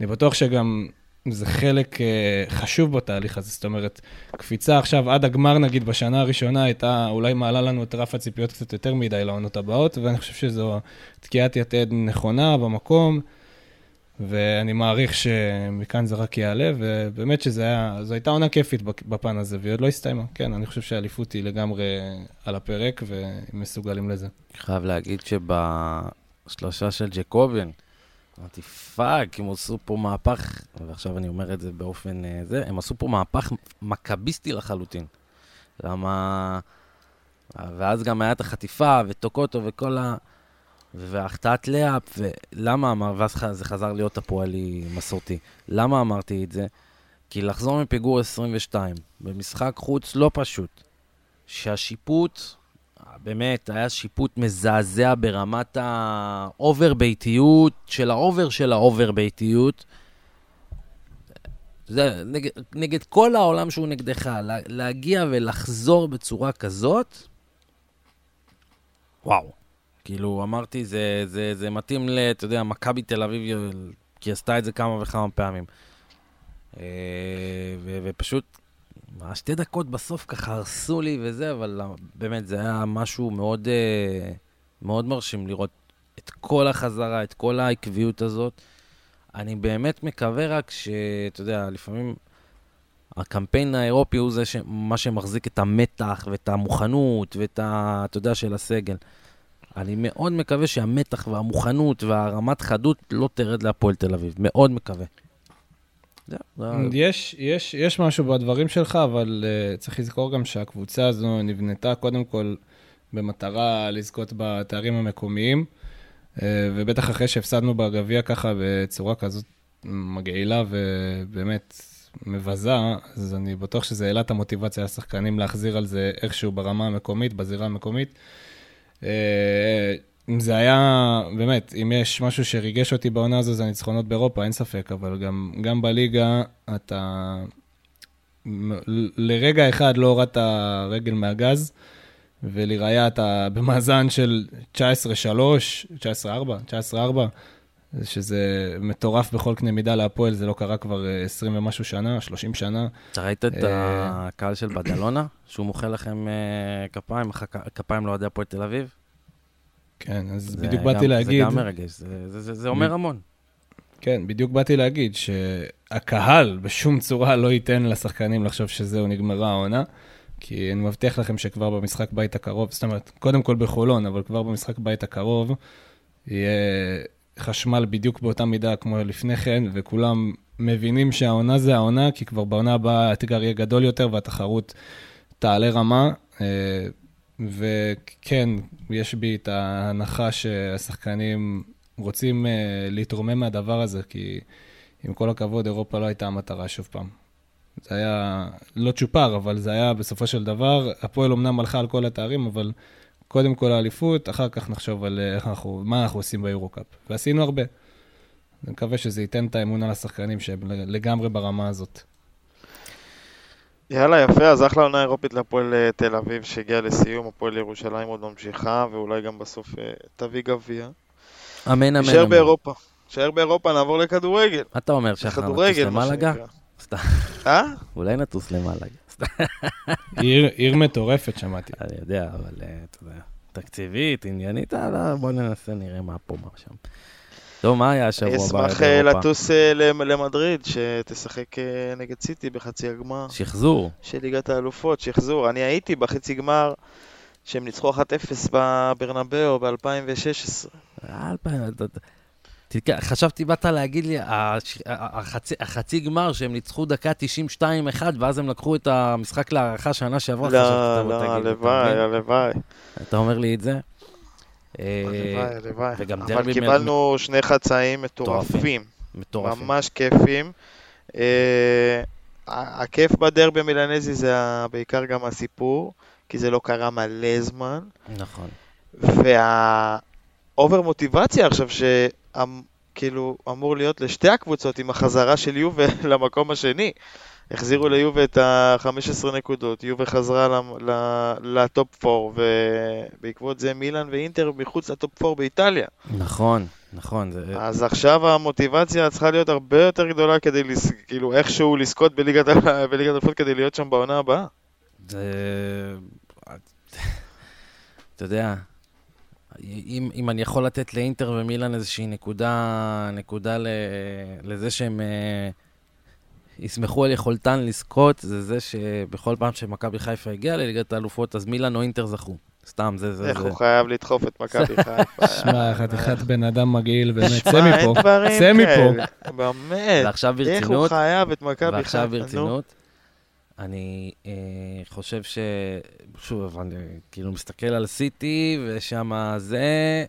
אני בטוח שגם זה חלק uh, חשוב בתהליך הזה, זאת אומרת, קפיצה עכשיו עד הגמר, נגיד, בשנה הראשונה הייתה, אולי מעלה לנו את רף הציפיות קצת יותר מדי לעונות הבאות, ואני חושב שזו תקיעת יתד נכונה במקום. ואני מעריך שמכאן זה רק יעלה, ובאמת שזו הייתה עונה כיפית בפן הזה, והיא עוד לא הסתיימה. כן, אני חושב שהאליפות היא לגמרי על הפרק, והם מסוגלים לזה. חייב להגיד שבשלושה של ג'קוביאן, אמרתי, fuck, הם עשו פה מהפך, ועכשיו אני אומר את זה באופן אה, זה, הם עשו פה מהפך מכביסטי לחלוטין. למה... ואז גם היה את החטיפה, וטוקוטו, וכל ה... והחטאת ליי-אפ, ולמה אמר, ואז זה חזר להיות הפועלי מסורתי. למה אמרתי את זה? כי לחזור מפיגור 22 במשחק חוץ לא פשוט, שהשיפוט, באמת, היה שיפוט מזעזע ברמת ה over ביתיות, של ה over של ה over ביתיות. זה נגד, נגד כל העולם שהוא נגדך, להגיע ולחזור בצורה כזאת, וואו. כאילו, אמרתי, זה, זה, זה מתאים ל, אתה יודע, מכבי תל אביב, כי עשתה את זה כמה וכמה פעמים. אה, ו, ופשוט, שתי דקות בסוף ככה הרסו לי וזה, אבל באמת, זה היה משהו מאוד, אה, מאוד מרשים לראות את כל החזרה, את כל העקביות הזאת. אני באמת מקווה רק שאתה יודע, לפעמים הקמפיין האירופי הוא זה ש... מה שמחזיק את המתח ואת המוכנות ואת ה... אתה יודע, של הסגל. אני מאוד מקווה שהמתח והמוכנות והרמת חדות לא תרד להפועל תל אביב. מאוד מקווה. יש, יש, יש משהו בדברים שלך, אבל uh, צריך לזכור גם שהקבוצה הזו נבנתה קודם כל במטרה לזכות בתארים המקומיים, uh, ובטח אחרי שהפסדנו בגביע ככה בצורה כזאת מגעילה ובאמת מבזה, אז אני בטוח שזה העלה את המוטיבציה לשחקנים להחזיר על זה איכשהו ברמה המקומית, בזירה המקומית. Uh, אם זה היה, באמת, אם יש משהו שריגש אותי בעונה הזו, זה הניצחונות באירופה, אין ספק, אבל גם, גם בליגה אתה לרגע אחד לא הורדת רגל מהגז, ולראיה אתה במאזן של 19-3, 19-4, 19-4, שזה מטורף בכל קנה מידה להפועל, זה לא קרה כבר 20 ומשהו שנה, 30 שנה. אתה ראית את אה, הקהל של בדלונה, שהוא מוחא לכם אה, כפיים, כפיים לאוהדי הפועל תל אביב? כן, אז בדיוק באתי להגיד... זה גם מרגש, זה אומר המון. כן, בדיוק באתי להגיד שהקהל בשום צורה לא ייתן לשחקנים לחשוב שזהו, נגמרה העונה, כי אני מבטיח לכם שכבר במשחק בית הקרוב, זאת אומרת, קודם כל בחולון, אבל כבר במשחק בית הקרוב, יהיה חשמל בדיוק באותה מידה כמו לפני כן, וכולם מבינים שהעונה זה העונה, כי כבר בעונה הבאה האתגר יהיה גדול יותר והתחרות תעלה רמה. אה, וכן, יש בי את ההנחה שהשחקנים רוצים uh, להתרומם מהדבר הזה, כי עם כל הכבוד, אירופה לא הייתה המטרה שוב פעם. זה היה לא צ'ופר, אבל זה היה בסופו של דבר, הפועל אמנם הלכה על כל התארים, אבל קודם כל האליפות, אחר כך נחשוב על אה, איך אנחנו, מה אנחנו עושים ביורו-קאפ. ועשינו הרבה. אני מקווה שזה ייתן את האמונה לשחקנים שהם לגמרי ברמה הזאת. יאללה, יפה, אז אחלה עונה אירופית להפועל אה, תל אביב שהגיעה לסיום, הפועל ירושלים עוד ממשיכה, ואולי גם בסוף אה, תביא גביע. אמן, אמן, אמן. נשאר באירופה. נשאר באירופה, נעבור לכדורגל. מה אתה אומר, שחר, נטוס למלאגה? אה? אולי נטוס למלאגה. עיר מטורפת, שמעתי. אני יודע, אבל אה, אתה יודע, תקציבית, עניינית, בוא ננסה, נראה מה פה, מה שם. טוב, מה היה השבוע הבא באירופה? אשמח אה, לטוס אה, למדריד, שתשחק אה, נגד סיטי בחצי הגמר. שחזור. של ליגת האלופות, שחזור. אני הייתי בחצי גמר שהם ניצחו 1-0 בברנבאו ב-2016. חשבתי, באת להגיד לי, החצי, גמר שהם ניצחו דקה 92-1, ואז הם לקחו את המשחק להערכה שנה שעברה. לא, לא, הלוואי, הלוואי. אתה אומר לי את זה? הלוואי, הלוואי. דרבי... אבל קיבלנו שני חצאים מטורפים. מטורפים. ממש כיפים. אה, הכיף בדרבי המילנזי זה בעיקר גם הסיפור, כי זה לא קרה מלא זמן. נכון. והאובר מוטיבציה עכשיו, שכאילו אמור להיות לשתי הקבוצות עם החזרה של יובל למקום השני. החזירו ליובה את ה-15 נקודות, יובה חזרה לטופ 4, ובעקבות זה מילאן ואינטר מחוץ לטופ 4 באיטליה. נכון, נכון. זה... אז עכשיו המוטיבציה צריכה להיות הרבה יותר גדולה כדי, לס... כאילו, איכשהו לזכות בליגת אלפות כדי להיות שם בעונה הבאה. זה... אתה יודע, אם, אם אני יכול לתת לאינטר ומילאן איזושהי נקודה, נקודה לזה שהם... אה, יסמכו על יכולתן לזכות, זה זה שבכל פעם שמכבי חיפה הגיעה לליגת האלופות, אז מילאן או אינטר זכו. סתם, זה זה. איך הוא חייב לדחוף את מכבי חיפה? שמע, חתיכת בן אדם מגעיל, באמת, צא מפה, צא מפה. באמת. ועכשיו ברצינות. איך הוא חייב את מכבי חיפה? ועכשיו ברצינות. אני אה, חושב ש... שוב, אני כאילו מסתכל על סיטי, ושם זה...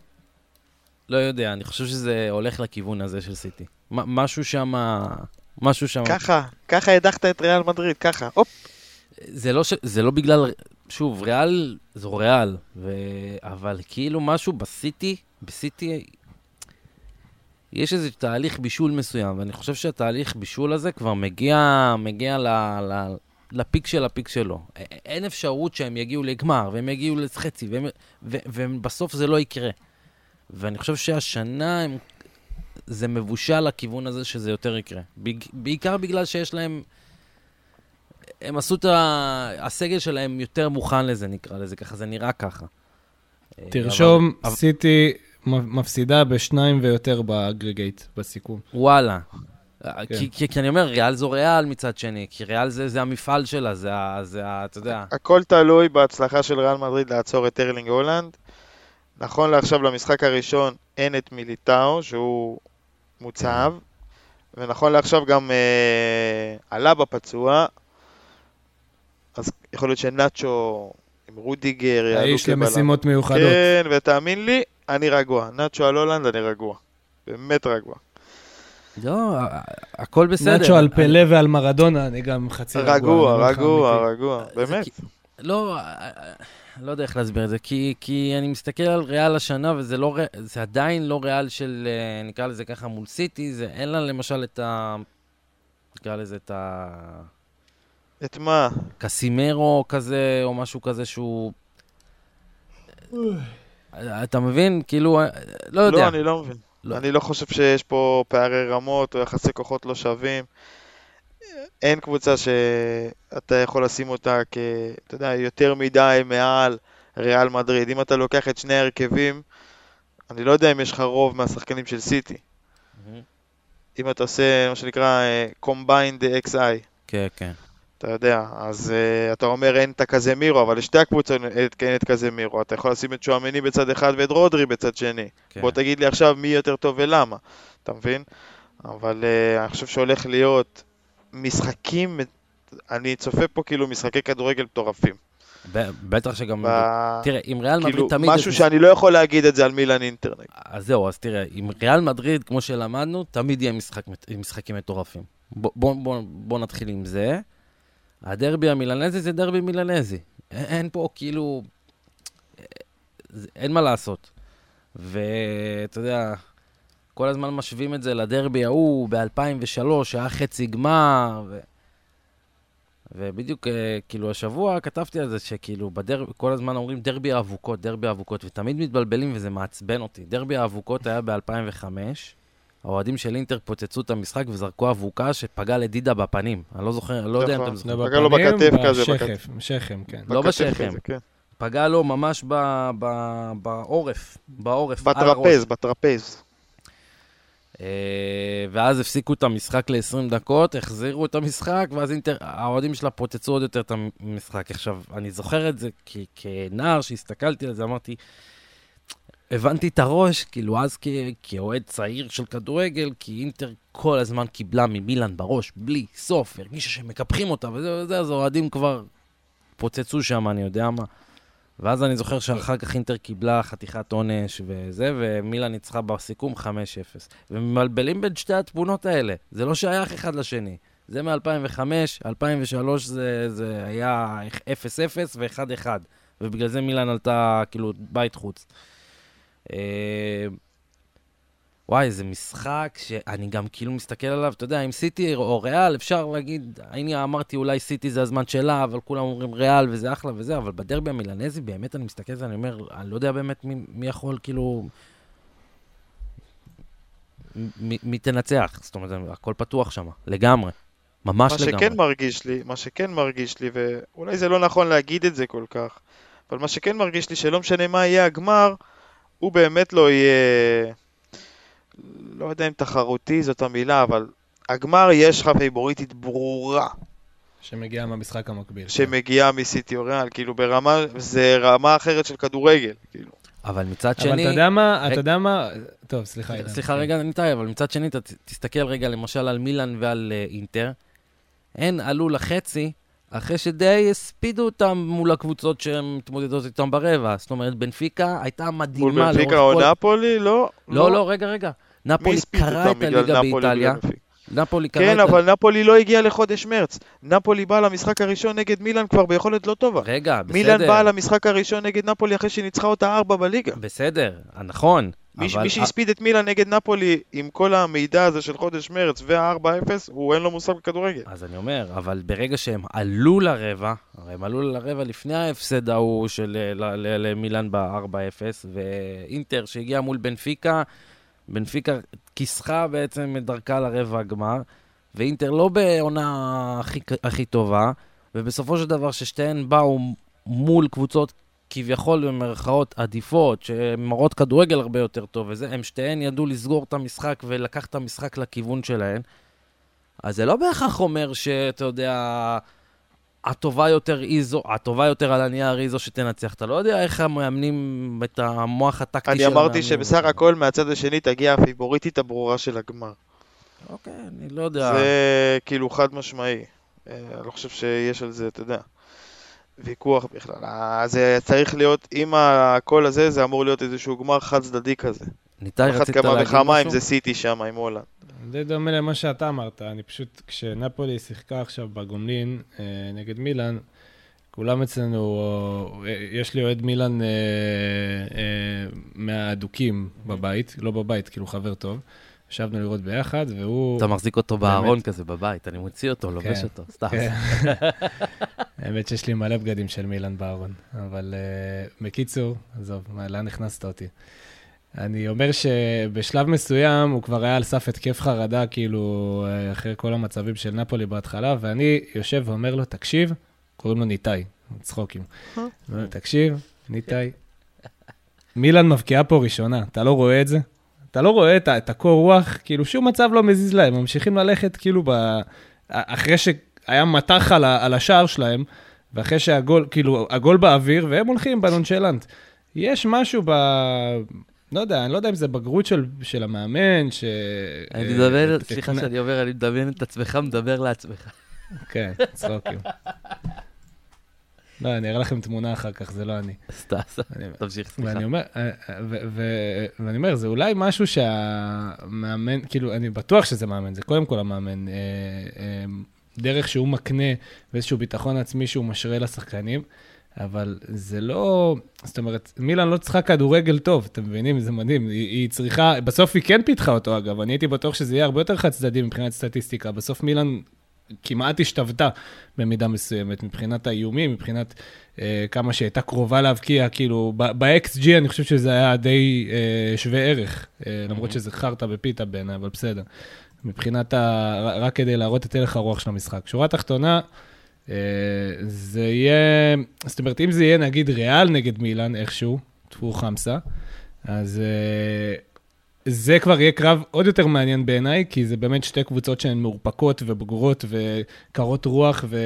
לא יודע, אני חושב שזה הולך לכיוון הזה של סיטי. משהו שם... משהו שם. ככה, ככה הדחת את ריאל מדריד, ככה, הופ. זה לא, ש... זה לא בגלל, שוב, ריאל זו ריאל, ו... אבל כאילו משהו בסיטי, בסיטי, יש איזה תהליך בישול מסוים, ואני חושב שהתהליך בישול הזה כבר מגיע, מגיע ל... ל... לפיק של הפיק שלו. אין אפשרות שהם יגיעו לגמר, והם יגיעו לחצי, והם... ו... ובסוף זה לא יקרה. ואני חושב שהשנה הם זה מבושל לכיוון הזה שזה יותר יקרה. בעיקר בגלל שיש להם... הם עשו את ה... הסגל שלהם יותר מוכן לזה, נקרא לזה ככה, זה נראה ככה. תרשום, אבל... סיטי מפסידה בשניים ויותר באגריגייט, בסיכום. וואלה. כן. כי, כי, כי אני אומר, ריאל זו ריאל מצד שני, כי ריאל זה, זה המפעל שלה, זה, זה, אתה יודע. הכל תלוי בהצלחה של ריאל מדריד לעצור את ארלינג הולנד. נכון לעכשיו, למשחק הראשון אין את מיליטאו, שהוא מוצב, ונכון לעכשיו גם אה, עלה בפצוע, אז יכול להיות שנאצ'ו עם רודיגר יעלו האיש כבלם. למשימות מיוחדות. כן, ותאמין לי, אני רגוע. נאצ'ו על הולנד, אני רגוע. באמת רגוע. לא, הכל בסדר. נאצ'ו על אני- פלא ועל מרדונה, אני גם חצי רגוע. רגוע, רגוע. רגוע. באמת. כי- לא, לא יודע איך להסביר את זה, כי, כי אני מסתכל על ריאל השנה, וזה לא, זה עדיין לא ריאל של, אה, נקרא לזה ככה, מול סיטי, זה אין לה למשל את ה... נקרא לזה את ה... את מה? קסימרו כזה, או משהו כזה שהוא... אתה מבין? כאילו, אה, לא יודע. לא, אני לא מבין. לא. אני לא חושב שיש פה פערי רמות או יחסי כוחות לא שווים. אין קבוצה שאתה יכול לשים אותה כ... אתה יודע, יותר מדי מעל ריאל מדריד. אם אתה לוקח את שני ההרכבים, אני לא יודע אם יש לך רוב מהשחקנים של סיטי. מהמם. אם אתה עושה מה שנקרא אה, combined XI, כן, כן. אתה יודע, אז uh, אתה אומר אין את הקזמירו, אבל לשתי הקבוצות אין את- קזמירו. אתה יכול לשים את שועמני בצד אחד ואת רודרי בצד שני. כן. בוא תגיד לי עכשיו מי יותר טוב ולמה, אתה מבין? אבל uh, אני חושב שהולך להיות משחקים, אני צופה פה כאילו משחקי כדורגל מטורפים. בטח שגם... ב- תראה, עם ריאל מדריד כאילו, תמיד... משהו יש- שאני לא יכול להגיד את זה על מילאן אינטרנט. אז זהו, אז תראה, עם ריאל מדריד, כמו שלמדנו, תמיד יהיה משחק, משחקים מטורפים. בוא, בוא, בוא, בוא נתחיל עם זה. הדרבי המילנזי זה דרבי מילנזי. אין, פה כאילו... זה- אין מה לעשות. ואתה יודע, כל הזמן משווים את זה לדרבי ההוא ב-2003, שהיה חצי גמר, ו... ובדיוק, אה, כאילו, השבוע כתבתי על זה שכאילו, בדרבי, כל הזמן אומרים דרבי האבוקות, דרבי האבוקות, ותמיד מתבלבלים וזה מעצבן אותי. דרבי האבוקות היה ב-2005, האוהדים של אינטר פוצצו את המשחק וזרקו אבוקה שפגעה לדידה בפנים. אני לא זוכר, אני לא יודע אם נכון. אתם לא זוכרים. פגע לו בכתף כזה, בשכם, שכם, כן. לא בשכם. כן. פגע לו ממש ב, ב, בעורף, בעורף. בטרפז, בטרפז. אה, ואז הפסיקו את המשחק ל-20 דקות, החזירו את המשחק, ואז אינטר, האוהדים שלה פוצצו עוד יותר את המשחק. עכשיו, אני זוכר את זה כי כנער שהסתכלתי על זה, אמרתי, הבנתי את הראש, כאילו אז כאוהד צעיר של כדורגל, כי אינטר כל הזמן קיבלה ממילן בראש, בלי סוף, הרגישה שהם מקפחים אותה, וזה וזה, אז האוהדים כבר פוצצו שם, אני יודע מה. ואז אני זוכר שאחר כך אינטר קיבלה חתיכת עונש וזה, ומילן ניצחה בסיכום 5-0. ומבלבלים בין שתי התמונות האלה, זה לא שייך אחד לשני. זה מ-2005, 2003 זה, זה היה 0-0 ו-1-1, ובגלל זה מילן עלתה כאילו בית חוץ. אה, וואי, זה משחק שאני גם כאילו מסתכל עליו, אתה יודע, עם סיטי או ריאל, אפשר להגיד, הנה אמרתי אולי סיטי זה הזמן שלה, אבל כולם אומרים ריאל וזה אחלה וזה, אבל בדרבי המילנזי, באמת אני מסתכל על זה, אני אומר, אני לא יודע באמת מי, מי יכול כאילו... מי, מי תנצח, זאת אומרת, הכל פתוח שם, לגמרי. ממש מה לגמרי. שכן מרגיש לי, מה שכן מרגיש לי, ואולי זה לא נכון להגיד את זה כל כך, אבל מה שכן מרגיש לי שלא משנה מה יהיה הגמר, הוא באמת לא יהיה, לא יודע אם תחרותי זאת המילה, אבל הגמר יש לך פייבוריטית ברורה שמגיעה מהמשחק המקביל. שמגיעה מסיטי או ריאל, כאילו ברמה, זה רמה אחרת של כדורגל, כאילו. אבל מצד אבל שני... אתה יודע מה. אתה יודע מה, טוב, סליחה. עידן. סליחה כן. רגע, ניתאי, אבל מצד שני, אתה ת- תסתכל רגע למשל על מילאן ועל אה, אינטר. הן עלו לחצי אחרי שדי הספידו אותם מול הקבוצות שהן מתמודדות איתן ברבע. זאת אומרת, בנפיקה הייתה מול מדהימה בנפיקה או כל... נפולי? לא. לא, לא, רגע, רגע. מי נפולי קרא את הליגה באיטליה. נפולי קרא כן, את. אבל נפולי לא הגיע לחודש מרץ. נפולי באה למשחק הראשון נגד מילאן כבר ביכולת לא טובה. רגע, מילאן בסדר. באה למשחק הראשון נגד נפולי אחרי שהיא ניצחה אותה ארבע בליגה. בסדר, נכון. מי אבל- מי שהספיד את מילאן נגד נפולי עם כל המידע הזה של חודש מרץ וה-4-0, הוא אין לו מושג בכדורגל. אז אני אומר, אבל ברגע שהם עלו לרבע, הרי הם עלו לרבע לפני ההפסד ההוא של אה, למילאן ב-4-0, ואינטר שהגיע מול בנפיקה, בנפיקה כיסחה בעצם את דרכה לרבע הגמר, ואינטר לא בעונה הכי, הכי טובה, ובסופו של דבר ששתיהן באו מול קבוצות כביכול במרכאות עדיפות, שמראות כדורגל הרבה יותר טוב וזה, הם שתיהן ידעו לסגור את המשחק ולקח את המשחק לכיוון שלהן. אז זה לא בהכרח אומר שאתה יודע, הטובה יותר היא זו, הטובה יותר על הנייר היא זו שתנצח. אתה לא יודע איך המאמנים את המוח הטקטי אני של אמרתי. שבסך הכל מהצד השני תגיע הפיבוריטית הברורה של הגמר. אוקיי, אני לא יודע. זה כאילו חד משמעי. אה, אני לא חושב שיש על זה, אתה יודע, ויכוח בכלל. אה, זה צריך להיות, אם הכל הזה, זה אמור להיות איזשהו גמר חד צדדי כזה. אחת רצית כמה להגיד וכמה אם משהו? זה סיטי שם, עם הולנד. די דומה למה שאתה אמרת, אני פשוט, כשנפולי שיחקה עכשיו בגומלין אה, נגד מילאן, כולם אצלנו, אה, יש לי אוהד מילאן אה, אה, מהאדוקים בבית, לא בבית, כאילו חבר טוב. ישבנו לראות ביחד, והוא... אתה מחזיק אותו. בארון כזה בבית, אני מוציא אותו, לובש כן. אותו, סתם. כן. האמת שיש לי מלא בגדים של מילאן בארון, אבל uh, בקיצור, עזוב, מה, לאן הכנסת אותי? אני אומר שבשלב מסוים הוא כבר היה על סף התקף חרדה, כאילו, אה, אחרי כל המצבים של נפולי בהתחלה, ואני יושב ואומר לו, תקשיב, קוראים לו ניתאי, צחוקים. אה. לו, תקשיב, ניתאי, מילאן מבקיעה פה ראשונה, אתה לא רואה את זה? אתה לא רואה את, את הקור רוח, כאילו שום מצב לא מזיז להם, ממשיכים ללכת כאילו ב... אחרי שהיה מטח על, ה- על השער שלהם, ואחרי שהגול, כאילו, הגול באוויר, והם הולכים בנונשלנט. יש משהו ב... לא יודע, אני לא יודע אם זה בגרות של, של המאמן, ש... אני אה, מדבר, את- סליחה שאני אומר, אני מדמיין את עצמך מדבר לעצמך. כן, צחוקים. לא, אני אראה לכם תמונה אחר כך, זה לא אני. סתם, אני- תמשיך, סליחה. ואני אומר, אה, אה, ואני אומר, זה אולי משהו שהמאמן, כאילו, אני בטוח שזה מאמן, זה קודם כל המאמן, אה, דרך שהוא מקנה ואיזשהו ביטחון עצמי שהוא משרה לשחקנים, אבל זה לא, זאת אומרת, מילאן לא צריכה כדורגל טוב, אתם מבינים? זה מדהים, היא, היא צריכה, בסוף היא כן פיתחה אותו אגב, אני הייתי בטוח שזה יהיה הרבה יותר חד צדדי מבחינת סטטיסטיקה, בסוף מילאן כמעט השתוותה במידה מסוימת, מבחינת האיומים, מבחינת אה, כמה שהייתה קרובה להבקיע, כאילו, ב-XG אני חושב שזה היה די אה, שווה ערך, אה, למרות שזה חרטא בפיתה בעיניי, אבל בסדר. מבחינת ה... רק כדי להראות את הלך הרוח של המשחק. שורה תחתונה, אה, זה יהיה, זאת אומרת, אם זה יהיה נגיד ריאל נגד מילאן איכשהו, טפו חמסה, אז אה, זה כבר יהיה קרב עוד יותר מעניין בעיניי, כי זה באמת שתי קבוצות שהן מאופקות ובגורות וקרות רוח ו...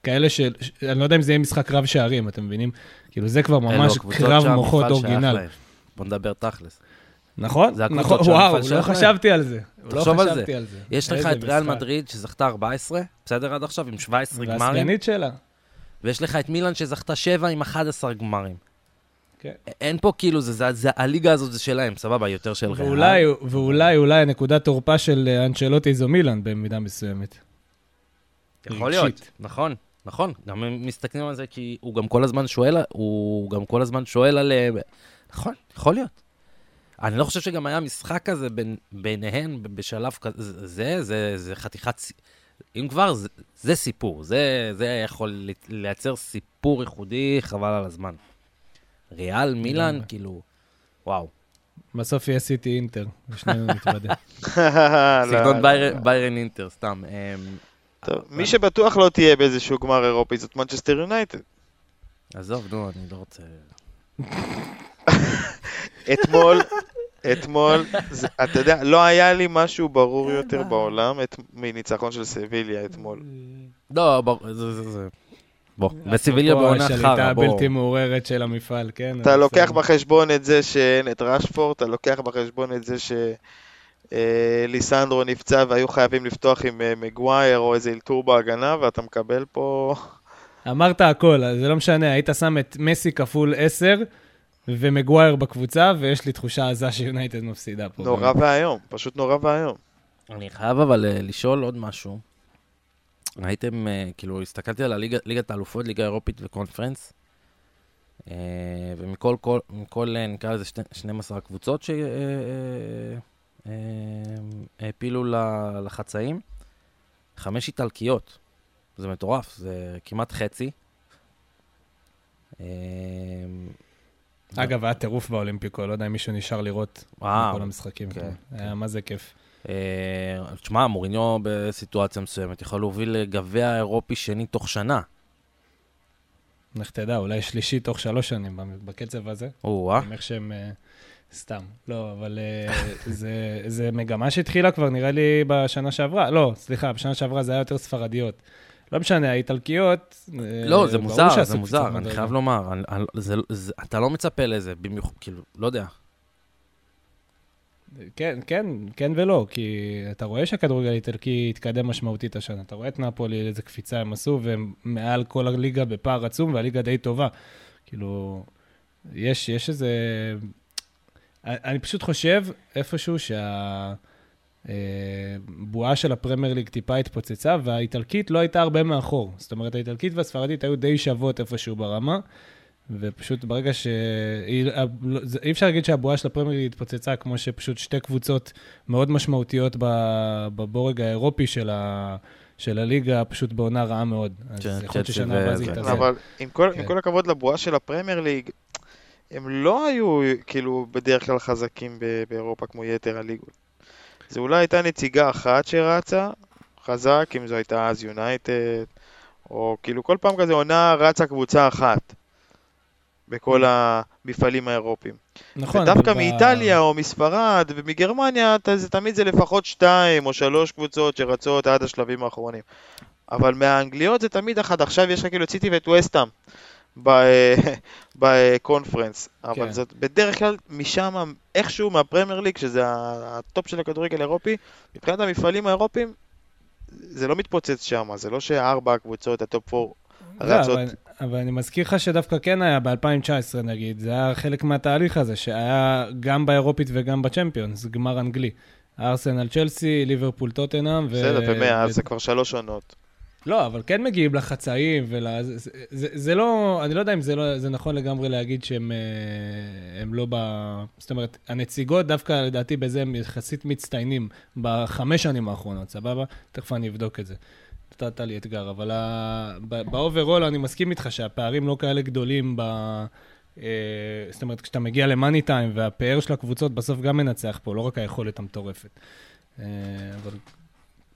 וכאלה של... אני לא יודע אם זה יהיה משחק רב שערים, אתם מבינים? כאילו, זה כבר ממש אלו קרב מוחות אורגינל. בוא נדבר תכלס. נכון? נכון, וואו, לא. חשבתי על זה. לא תחשוב על זה. חשבתי על זה. יש לך את ריאל. מדריד שזכתה 14, בסדר עד עכשיו, עם 17 גמרים, והסגנית שלה. ויש לך את מילאן שזכתה 7 עם 11 גמרים. כן. אין פה כאילו, זה, זה, זה, הליגה הזאת זה שלהם, סבבה, יותר של ריאל. ואולי, ואולי, אולי נקודת תורפה של אה, אנצ'לוטי זו מילאן במידה מסוימת. יכול רגשית. להיות, נכון, נכון. גם הם מסתכלים על זה כי הוא גם כל הזמן שואל, הוא גם כל הזמן שואל עליהם. נכון, יכול להיות. אני לא חושב שגם היה משחק כזה בין, ביניהן בשלב כזה, זה, זה, זה חתיכת, אם כבר, זה, זה סיפור. זה, זה יכול לי- לייצר סיפור ייחודי, חבל על הזמן. ריאל, מילאן. כאילו, וואו. בסוף יהיה סיטי אינטר, ושנינו נתוודה. לא, סגנון לא, ביירן- לא. ביירן אינטר, סתם. אמ, טוב, מי שבטוח לא תהיה באיזשהו גמר אירופי זאת מנצ'סטר יונייטד. עזוב, נו, אני לא רוצה... אתמול, אתמול, זה- אתה יודע, לא היה לי משהו ברור יותר בעולם את- מניצחון של סביליה אתמול. לא, ברור, זה, זה, זה. בוא, בסיביליה אפרופו בעונה השליטה חרא, בוא. הבלתי מעוררת של המפעל, כן? אתה לוקח בסדר. בחשבון את זה שאין את רשפורד, אתה לוקח בחשבון את זה שליסנדרו נפצע והיו חייבים לפתוח עם אה, מגווייר או איזה אלתור בהגנה, ואתה מקבל פה... אמרת הכל, אז זה לא משנה, היית שם את מסי כפול 10 ומגווייר בקבוצה, ויש לי תחושה עזה שיונייטד מפסידה פה. נורא ואיום, פשוט נורא ואיום. אני חייב אבל אה, לשאול עוד משהו. ראיתם, אה, כאילו, הסתכלתי על הליגה- ליגת האלופות, ליגה אירופית וקונפרנס, אה, ומכל, כל, מכל, אה, נקרא לזה, שני- 12 הקבוצות שהעפילו לחצאים, חמש איטלקיות. זה מטורף, זה כמעט חצי. אגב, היה טירוף באולימפיקו, לא יודע אם מישהו נשאר לראות כל המשחקים. כן, כן. היה מה זה כיף. אה, תשמע, מוריניו בסיטואציה מסוימת יכול להוביל לגביע אירופי שני תוך שנה. לך תדע, אולי שלישי תוך שלוש שנים בקצב הזה. או-אה. איך שהם... אה, סתם. לא, אבל אה, זה, זה מגמה שהתחילה כבר, נראה לי, בשנה שעברה. לא, סליחה, בשנה שעברה זה היה יותר ספרדיות. לא משנה, האיטלקיות... לא, זה מוזר, זה מוזר, אני. חייב לומר. אתה לא מצפה לזה, במיוחד, כאילו, לא יודע. כן, כן, כן ולא, כי אתה רואה שהכדורגל האיטלקי התקדם משמעותית השנה. אתה רואה את נפולי, איזה קפיצה הם עשו, והם מעל כל הליגה בפער עצום, והליגה די טובה. כאילו, יש, יש איזה... אני פשוט חושב איפשהו שה... בועה של הפרמייר ליג טיפה התפוצצה, והאיטלקית לא הייתה הרבה מאחור. זאת אומרת, האיטלקית והספרדית היו די שוות איפשהו ברמה, ופשוט ברגע ש... אי אפשר להגיד שהבועה של הפרמייר ליג התפוצצה, כמו שפשוט שתי קבוצות מאוד משמעותיות בבורג האירופי של ה... של הליגה, פשוט בעונה רעה מאוד. אז יכול להיות ששנה הבאה זה יתאזן. אבל עם כל, עם כן. כל הכבוד לבועה של הפרמייר ליג, הם לא היו כאילו בדרך כלל חזקים באירופה כמו יתר הליגות. זו אולי הייתה נציגה אחת שרצה חזק, אם זו הייתה אז יונייטד, או כאילו כל פעם כזה עונה רצה קבוצה אחת בכל המפעלים האירופיים. נכון. ודווקא ב... מאיטליה או מספרד ומגרמניה, זה תמיד זה לפחות שתיים או שלוש קבוצות שרצות עד השלבים האחרונים. אבל מהאנגליות זה תמיד אחת, עכשיו יש לך כאילו סיטי ואת וסטאם. בקונפרנס, אבל כן. זאת בדרך כלל משם, איכשהו מהפרמייר ליג, שזה ה top של הכדורגל האירופי, מבחינת המפעלים האירופיים, זה לא מתפוצץ שם, זה לא שארבע הקבוצות, ה top 4 לא, רצות. אבל, אני מזכיר לך שדווקא כן היה ב-2019 נגיד, זה היה חלק מהתהליך הזה, שהיה גם באירופית וגם בצ'מפיונס, גמר אנגלי. ארסנל צ'לסי, ליברפול טוטנאם. בסדר, ומאז ו... זה כבר שלוש עונות. לא, אבל כן מגיעים לחצאים ול... זה, זה, זה לא, אני לא יודע אם זה, לא, זה נכון לגמרי להגיד שהם אה, הם לא ב... זאת אומרת, הנציגות דווקא לדעתי בזה הם יחסית מצטיינים בחמש שנים האחרונות, סבבה? תכף אני אבדוק את זה. נתת לי אתגר, אבל ב overall אני מסכים איתך שהפערים לא כאלה גדולים ב... אה, זאת אומרת, כשאתה מגיע למאני טיים והפאר של הקבוצות בסוף גם מנצח פה, לא רק היכולת המטורפת. אה, אבל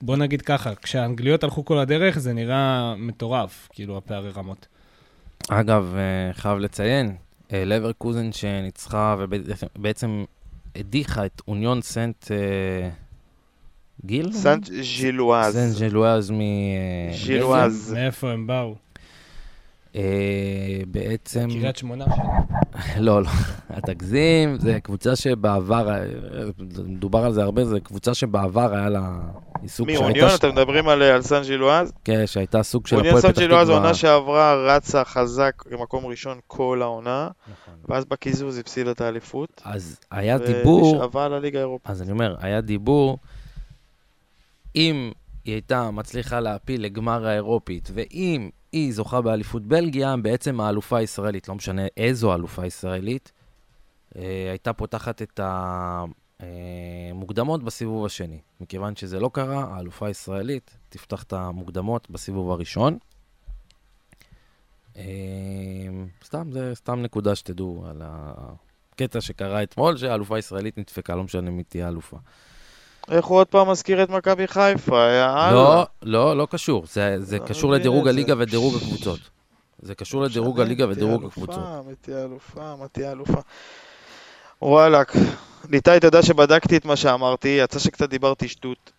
בוא נגיד ככה, כשהאנגליות הלכו כל הדרך, זה נראה מטורף, כאילו, הפערי רמות. אגב, אה, חייב לציין, לבר קוזן שניצחה ובעצם הדיחה את אוניון סנט אה, גיל? סנט ז'ילואז. סנט ז'ילואז מ... ז'ילואז. מאיפה הם באו? אה, בעצם... קריית שמונה? לא, לא, התגזים, זה קבוצה שבעבר, אה, מדובר על זה הרבה, זה קבוצה שבעבר היה לה עיסוק שהייתה... מי, אוניון? אתם מדברים על סן ג'ילואז'? כן, שהייתה סוג של הפועל פתח תקווה. אוניון סן ג'ילואז, עונה שעברה, רצה חזק במקום ראשון כל העונה, נכון. ואז בקיזוז הפסידה את האליפות. אז היה דיבור... ונשאבה לליגה האירופית. אז אני אומר, היה דיבור, אם היא הייתה מצליחה להפיל לגמר האירופית, ואם היא זוכה באליפות בלגיה, בעצם האלופה הישראלית, לא משנה איזו אלופה ישראלית, אה, הייתה פותחת את המוקדמות בסיבוב השני. מכיוון שזה לא קרה, האלופה הישראלית תפתח את המוקדמות בסיבוב הראשון. אה, סתם, זה סתם נקודה שתדעו על הקטע שקרה אתמול, שהאלופה הישראלית נדפקה, לא משנה מי תהיה האלופה. איך הוא עוד פעם מזכיר את מכבי חיפה, יאללה. לא, לא, לא קשור. זה, זה קשור לדירוג הליגה ודירוג הקבוצות. זה קשור לדירוג הליגה ודירוג הקבוצות. מי תהיה אלופה, מי תהיה אלופה. וואלאק. ניתאי, אתה יודע שבדקתי את מה שאמרתי, יצא שקצת דיברתי שטות.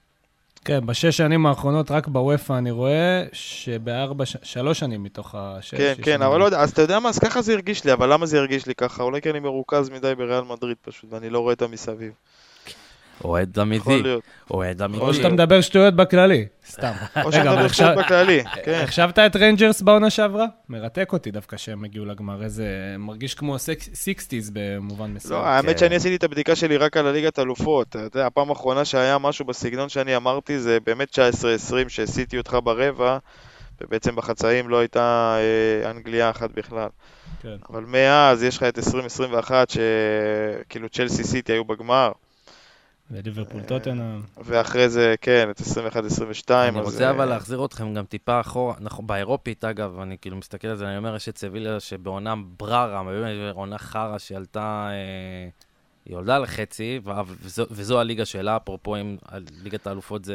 כן, בשש שנים האחרונות, רק בוופא אני רואה שבארבע, שלוש שנים מתוך השש. כן, כן, אבל לא יודע, אז אתה יודע מה, אז ככה זה הרגיש לי, אבל למה זה הרגיש לי ככה? אולי כי אני מרוכז מדי בריאל מדריד פשוט, ואני לא רואה את המסביב. אוהד אמיתי. אוהד אמיתי. או שאתה מדבר שטויות בכללי, סתם. או שאתה מדבר שטויות בכללי, כן. החשבת את ריינג'רס בעונה שעברה? מרתק אותי דווקא שהם הגיעו לגמר, איזה... מרגיש כמו sixties במובן מסוים. לא, האמת כן. שאני עשיתי את הבדיקה שלי רק על הליגת אלופות. אתה יודע, הפעם האחרונה שהיה משהו בסגנון שאני אמרתי זה באמת 19-20 שעשיתי אותך ברבע, ובעצם בחצאים לא הייתה אה, אנגליה אחת בכלל. כן. אבל מאז יש לך את 2021 שכאילו צ'לסי סיטי היו בגמר. וליברפול טוטנאם. ואחרי זה, כן, את 21-22. אני רוצה אבל להחזיר אתכם גם טיפה אחורה, נכון, באירופית אגב, אני כאילו מסתכל על זה, אני אומר, יש את סביליה שבעונה בררה, עונה חרא שעלתה, אה, היא עולדה לחצי, וזו, הליגה שלה, אפרופו אם ליגת האלופות זה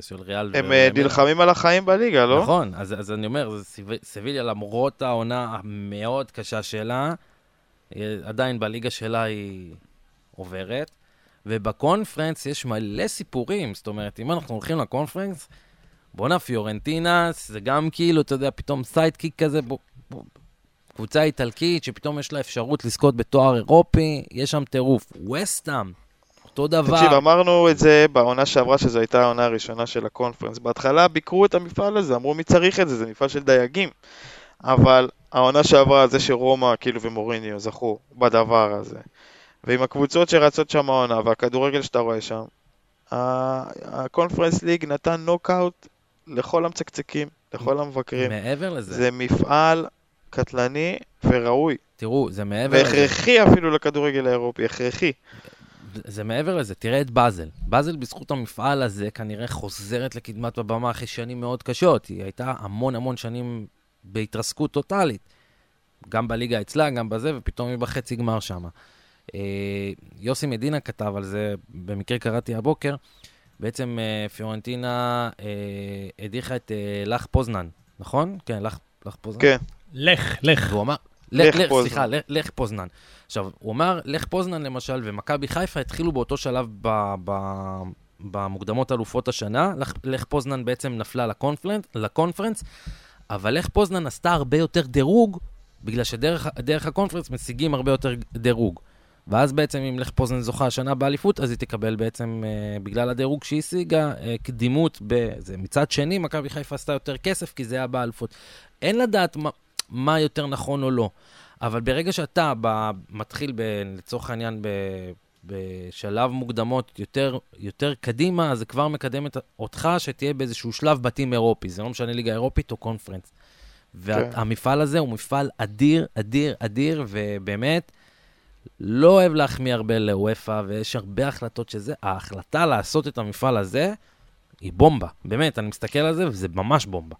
של ריאל. הם אה, נלחמים על החיים בליגה, לא? נכון, אז, אז אני אומר, סביליה, למרות העונה המאוד קשה שלה, עדיין בליגה שלה היא עוברת. ובקונפרנס יש מלא סיפורים, זאת אומרת, אם אנחנו הולכים לקונפרנס, בואנה, פיורנטינה, זה גם כאילו, אתה יודע, פתאום sidekick כזה, בוא, בוא, קבוצה איטלקית שפתאום יש לה אפשרות לזכות בתואר אירופי, יש שם טירוף. ווסטהאם, אותו דבר. תקשיב, אמרנו את זה בעונה שעברה, שזו הייתה העונה הראשונה של הקונפרנס. בהתחלה ביקרו את המפעל הזה, אמרו מי צריך את זה, זה מפעל של דייגים. אבל העונה שעברה, זה שרומא, כאילו, ומוריניו זכו בדבר הזה. ועם הקבוצות שרצות שם העונה, והכדורגל שאתה רואה שם, הקונפרנס ליג נתן נוקאוט לכל המצקצקים, לכל המבקרים. מעבר לזה, זה מפעל קטלני וראוי, תראו, זה מעבר לזה. והכרחי אפילו לכדורגל האירופי, הכרחי. זה מעבר לזה, תראה את באזל. באזל בזכות המפעל הזה כנראה חוזרת לקדמת הבמה אחרי שנים מאוד קשות. היא הייתה המון המון שנים בהתרסקות טוטאלית. גם בליגה אצלה, גם בזה, ופתאום היא בחצי גמר שם. אה, יוסי מדינה כתב על זה, במקרה קראתי הבוקר. בעצם אה, פיורנטינה אה, הדיחה את לך פוזנן, נכון? כן, לך, לך פוזנן. כן, לך, לך. והוא אמר, לך לך. סליחה, לך, לך פוזנן. עכשיו, הוא אמר, לך פוזנן למשל, ומכבי חיפה התחילו באותו שלב ב, ב, במוקדמות אלופות השנה. לך, לך פוזנן בעצם נפלה לקונפרנס, לקונפרנס, אבל לך פוזנן עשתה הרבה יותר דירוג, בגלל שדרך דרך הקונפרנס משיגים הרבה יותר דירוג. ואז בעצם אם לך פוזנן זוכה השנה באליפות, אז היא תקבל בעצם, אה, בגלל הדירוג שהיא השיגה, אה, קדימות בזה. מצד שני, מכבי חיפה עשתה יותר כסף, כי זה היה באליפות. אין לדעת מה, מה יותר נכון או לא. אבל ברגע שאתה ב, מתחיל, ב, לצורך העניין, ב, בשלב מוקדמות יותר, יותר קדימה, אז זה כבר מקדם את, אותך שתהיה באיזשהו שלב בתים אירופי. זה לא משנה ליגה אירופית או קונפרנס. והמפעל הזה הוא מפעל אדיר, אדיר, אדיר, ובאמת, לא אוהב להחמיא הרבה לוופא, ויש הרבה החלטות שזה. ההחלטה לעשות את המפעל הזה היא בומבה. באמת, אני מסתכל על זה, וזה ממש בומבה.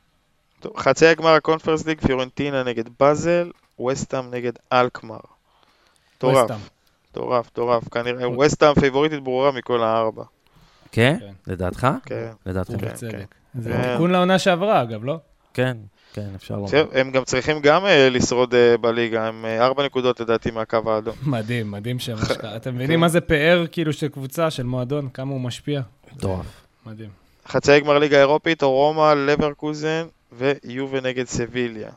טוב, חצי הגמר הקונפרנס ליג, פיורנטינה נגד באזל, ווסטהאם נגד אלקמר. מטורף. מטורף, מטורף. כנראה ווסטהאם פייבוריטית ברורה מכל הארבע. כן? כן. לדעתך? כן. לדעתכם. כן, ובצדק. זה כן. תיקון לעונה שעברה, אגב, לא? כן, כן, אפשר לומר. הם גם צריכים גם אה, לשרוד אה, בליגה, הם אה, ארבע נקודות לדעתי מהקו האדום. מדהים, מדהים שהם אשכרה. אתם מבינים מה זה פאר, כאילו, של קבוצה, של מועדון, כמה הוא משפיע? מטורף. מדהים. חצי גמר ליגה אירופית, רומא, לברקוזן ויובה נגד סביליה.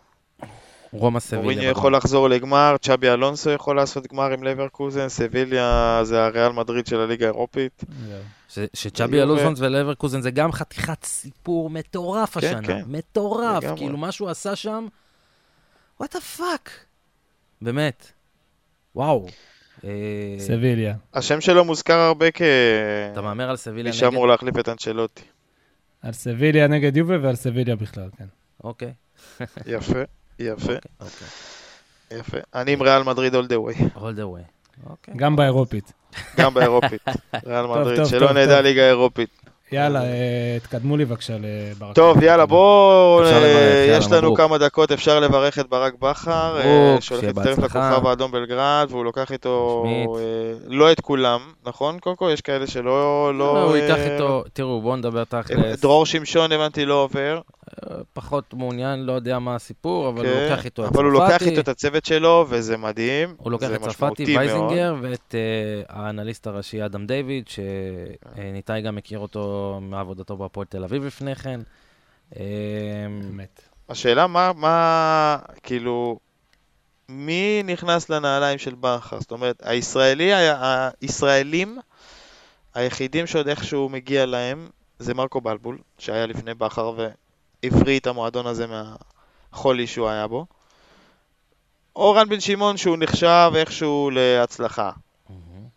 רומא סביליה. מוריניו. יכול לחזור לגמר, צ'אבי אלונסו יכול לעשות גמר עם לברקוזן, סביליה זה הריאל מדריד של הליגה האירופית. שצ'אבי. אלונסו ולברקוזן זה גם חתיכת סיפור מטורף כן, השנה. כן. מטורף. כאילו, מה שהוא עשה שם, what the fuck. באמת. וואו. אה, סביליה. השם שלו מוזכר הרבה כ... אתה מהמר על סביליה מי נגד... שאמור להחליף את אנצ'לוטי. על סביליה נגד יובה ועל סביליה בכלל, כן. אוקיי. יפה, יפה, אוקיי. יפה. אני עם ריאל מדריד all the way, all the way. אוקיי. גם באירופית. גם באירופית. ריאל מדריד, טוב, שלא טוב, נדע טוב. ליגה אירופית. יאללה, אה, תקדמו לי בבקשה לברק. טוב, יאללה, בואו, אה, יש לנו. כמה דקות, אפשר לברך את ברק בכר, אה, שהולך להצטרף. לכוכב האדום בלגרד, והוא לוקח איתו, לא את כולם, נכון? קודם כל, יש כאלה שלא, לא, לא... הוא ייקח איתו, תראו, בואו נדבר תכלס. דרור שמשון, הבנתי, לא עובר. פחות מעוניין, לא יודע מה הסיפור, אבל הוא כן, לוקח איתו את אבל הוא לוקח צרפתי. איתו את הצוות שלו, וזה מדהים. הוא לוקח את צרפתי. וייזינגר ואת uh, האנליסט הראשי אדם דיוויד, שניתאי גם מכיר אותו מעבודתו בהפועל תל אביב לפני כן. אה, באמת. השאלה מה, מה, כאילו, מי נכנס לנעליים של בכר? זאת אומרת, הישראלי, ה- הישראלים היחידים שעוד איכשהו מגיע להם זה מרקו בלבול, שהיה לפני בכר והבריא את המועדון הזה מהחולי שהוא היה בו. אורן בן שמעון שהוא נחשב איכשהו להצלחה. מהמם.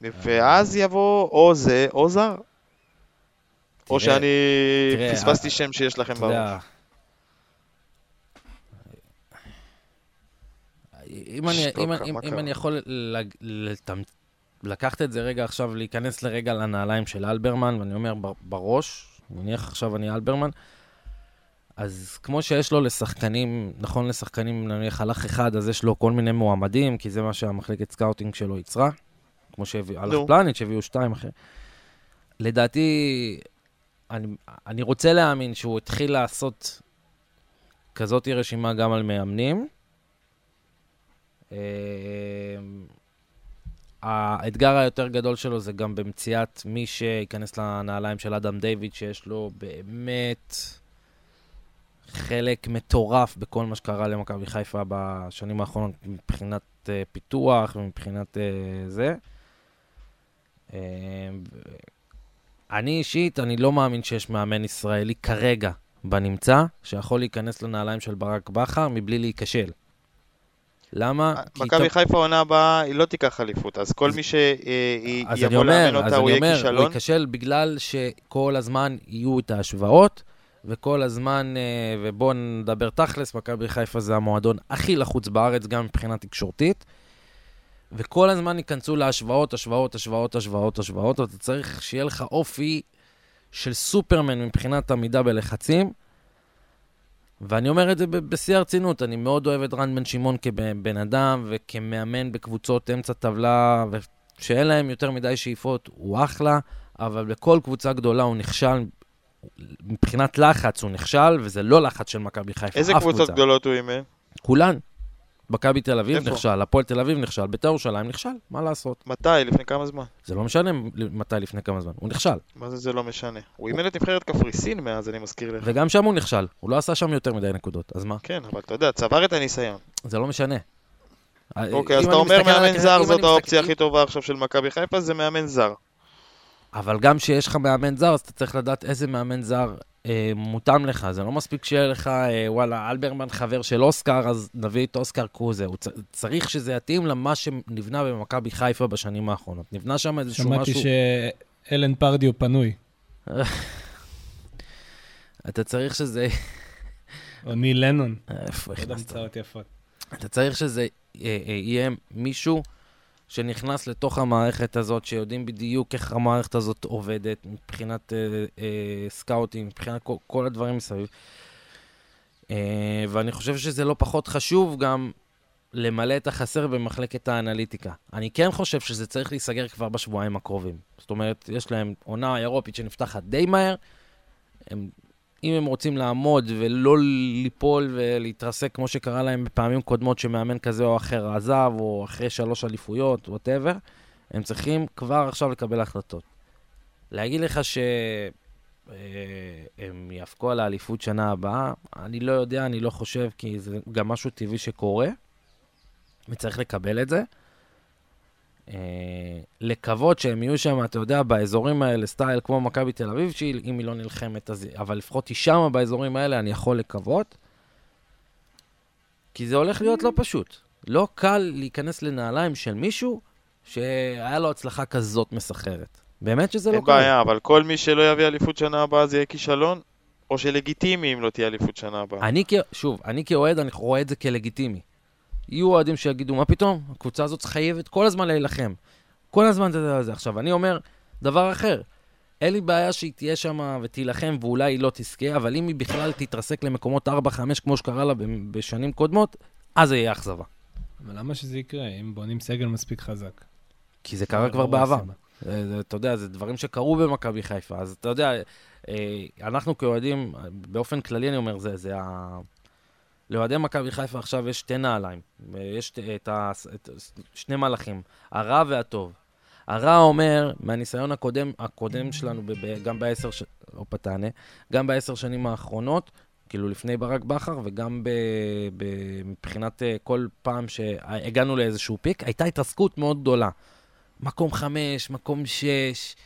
ואז יבוא או זה או זר. או שאני פספסתי שם שיש לכם בראש. אם אני, אם, אם, אם? אני יכול לג- לתמ- לקחת את זה רגע עכשיו, להיכנס לרגע לנעליים של אלברמן, ואני אומר בראש, נניח עכשיו אני אלברמן, אז כמו שיש לו לשחקנים, נכון לשחקנים, נניח הלך אחד, אז יש לו כל מיני מועמדים, כי זה מה שהמחלקת scouting שלו ייצרה, כמו שהביאו, הלך נו. פלניץ', שהביאו שתיים אחרי. לדעתי, אני, אני רוצה להאמין שהוא התחיל לעשות כזאת רשימה גם על מאמנים. האתגר היותר גדול שלו זה גם במציאת מי שייכנס לנעליים של אדם דיוויד, שיש לו באמת חלק מטורף בכל מה שקרה למכבי חיפה בשנים האחרונות מבחינת uh, פיתוח ומבחינת uh, זה. אה, אני אישית, אני לא מאמין שיש מאמן ישראלי כרגע בנמצא, שיכול להיכנס לנעליים של ברק בכר מבלי להיכשל. למה? כי מכבי חיפה העונה הבאה, היא לא תיקח אליפות, אז כל מי אז אני שיבוא לאמן אז אותה, הוא אני יהיה אומר, הוא כישלון. ייכשל בגלל שכל הזמן יהיו את ההשוואות, וכל הזמן, אה, ובואו נדבר תכלס, מכבי חיפה זה המועדון הכי לחוץ בארץ, גם מבחינה תקשורתית. וכל הזמן ייכנסו להשוואות, השוואות, השוואות, השוואות, השוואות, ואתה צריך שיהיה לך אופי של סופרמן מבחינת עמידה בלחצים. ואני אומר את זה בשיא הרצינות, אני מאוד אוהב את רן בן שמעון כבן אדם וכמאמן בקבוצות אמצע טבלה, שאין להם יותר מדי שאיפות, הוא אחלה, אבל בכל קבוצה גדולה הוא נכשל, מבחינת לחץ הוא נכשל, וזה לא לחץ של מכבי חיפה, איזה אף קבוצות קבוצה. גדולות הוא אימן? כולן. מכבי תל אביב איפה? נכשל, הפועל תל אביב נכשל, בית"ר ירושלים נכשל, מה לעשות? מתי? לפני כמה זמן? זה לא משנה מתי לפני כמה זמן, הוא נכשל. מה זה זה לא משנה? הוא אימן את נבחרת קפריסין מאז, אני מזכיר לך. וגם שם הוא נכשל, הוא לא עשה שם יותר מדי נקודות, אז מה? כן, אבל אתה יודע, צבר את הניסיון. זה לא משנה. אוקיי, אז אתה אומר מאמן זר זאת האופציה הכי טובה עכשיו של מכבי חיפה, זה מאמן זר. אבל גם כשיש לך מאמן זר, אז אתה צריך לדעת איזה מאמן זר אה, מותאם לך. זה לא מספיק שיהיה לך, אה, וואלה, אלברמן חבר של אוסקר, אז נביא את אוסקר קרוזה. הוא צ- צריך שזה יתאים למה שנבנה במכבי חיפה בשנים האחרונות. נבנה שם איזשהו שמעתי משהו... שאלן פרדיו פנוי, אתה צריך שזה... או ניל לנון. איפה עוד הכנסת? המצאות יפות. אתה צריך שזה אה, אה, יהיה מישהו שנכנס לתוך המערכת הזאת, שיודעים בדיוק איך המערכת הזאת עובדת, מבחינת אה, אה, scouting, מבחינת כל, כל הדברים מסביב. אה, ואני חושב שזה לא פחות חשוב גם למלא את החסר במחלקת האנליטיקה. אני כן חושב שזה צריך להיסגר כבר בשבועיים הקרובים. זאת אומרת, יש להם עונה אירופית שנפתחת די מהר. הם אם הם רוצים לעמוד ולא ליפול ולהתרסק כמו שקרה להם בפעמים קודמות שמאמן כזה או אחר עזב, או אחרי שלוש אליפויות, ווטאבר, הם צריכים כבר עכשיו לקבל החלטות. להגיד לך שהם יאבקו על האליפות שנה הבאה, אני לא יודע, אני לא חושב, כי זה גם משהו טבעי שקורה, וצריך לקבל את זה. אה, לקוות שהם יהיו שם, אתה יודע, באזורים האלה, סטייל כמו מכבי תל אביב, שאם היא לא נלחמת, אז... אבל לפחות היא שמה באזורים האלה, אני יכול לקוות. כי זה הולך להיות לא פשוט. לא קל להיכנס לנעליים של מישהו שהיה לו הצלחה כזאת מסחררת. באמת שזה לא אין קל. בעיה, אבל כל מי שלא יביא אליפות שנה הבאה זה יהיה כישלון, או שלגיטימי אם לא תהיה אליפות שנה הבאה. אני כ... שוב, אני כאוהד, אני רואה את זה כלגיטימי. יהיו אוהדים שיגידו, מה פתאום? הקבוצה הזאת חייבת כל הזמן להילחם. כל הזמן על זה. עכשיו, אני אומר דבר אחר. אין לי בעיה שהיא תהיה שם ותילחם ואולי היא לא תזכה, אבל אם היא בכלל תתרסק למקומות 4-5 כמו שקרה לה בשנים קודמות, אז זה יהיה אכזבה. אבל למה שזה יקרה, אם בונים סגל מספיק חזק? כי זה קרה לא כבר רואה בעבר. זה, זה, אתה יודע, זה דברים שקרו במכבי חיפה. אז אתה יודע, אה, אנחנו כאוהדים, באופן כללי אני אומר, זה, זה ה... לאוהדי מכבי חיפה עכשיו יש שתי נעליים. יש את, ה, את שני מלאכים, הרע והטוב. הרע אומר, מהניסיון הקודם, הקודם שלנו, ב, ב, גם בעשר, ש... הופה תענה, גם בעשר שנים האחרונות, כאילו לפני ברק בכר, וגם ב, ב, מבחינת אה, כל פעם שהגענו לאיזשהו פיק, הייתה התרסקות מאוד גדולה. מקום חמש, מקום שש,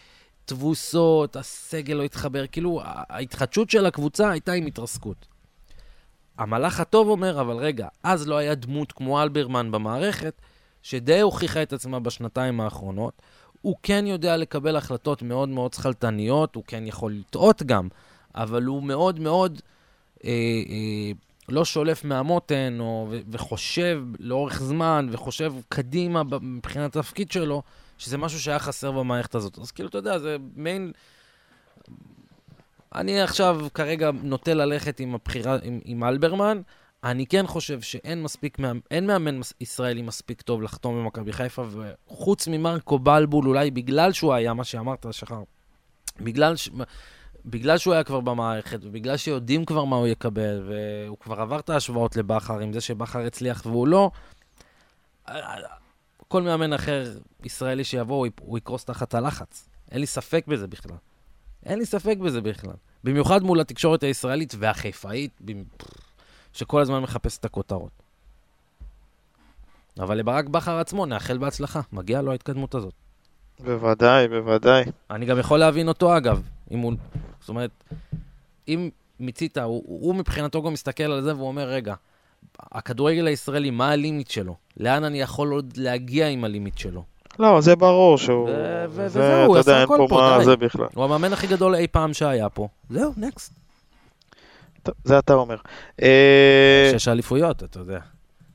תבוסות, הסגל לא התחבר, כאילו ההתחדשות של הקבוצה הייתה עם התרסקות. המלאך הטוב אומר, אבל רגע, אז לא היה דמות כמו אלברמן במערכת, שדי הוכיחה את עצמה בשנתיים האחרונות. הוא כן יודע לקבל החלטות מאוד מאוד שכלתניות, הוא כן יכול לטעות גם, אבל הוא מאוד מאוד אה, אה, לא שולף מהמותן, או, ו- וחושב לאורך זמן, וחושב קדימה מבחינת התפקיד שלו, שזה משהו שהיה חסר במערכת הזאת. אז כאילו, אתה יודע, זה מעין... אני עכשיו כרגע נוטה ללכת עם הבחירה, עם, עם אלברמן. אני כן חושב שאין מספיק, אין מאמן ישראלי מספיק טוב לחתום במכבי חיפה, וחוץ ממרקו בלבול, אולי בגלל שהוא היה, מה שאמרת, שחר, בגלל, ש... בגלל שהוא היה כבר במערכת, ובגלל שיודעים כבר מה הוא יקבל, והוא כבר עבר את ההשוואות לבכר, עם זה שבכר הצליח והוא לא, כל מאמן אחר ישראלי שיבוא, הוא יקרוס תחת הלחץ. אין לי ספק בזה בכלל. אין לי ספק בזה בכלל. במיוחד מול התקשורת הישראלית והחיפאית, שכל הזמן מחפש את הכותרות. אבל לברק בכר עצמו, נאחל בהצלחה. מגיע לו ההתקדמות הזאת. בוודאי, בוודאי. אני גם יכול להבין אותו, אגב. אם הוא... זאת אומרת, אם מיצית, הוא, הוא מבחינתו גם מסתכל על זה והוא אומר, רגע, הכדורגל הישראלי, מה הלימיט שלו? לאן אני יכול עוד להגיע עם הלימיט שלו? לא, זה ברור שהוא... זה, אתה יודע, אין פה מה. זה בכלל. הוא המאמן הכי גדול אי פעם שהיה פה. זהו, נקסט. טוב, זה אתה אומר. אה, שש אליפויות, אתה יודע.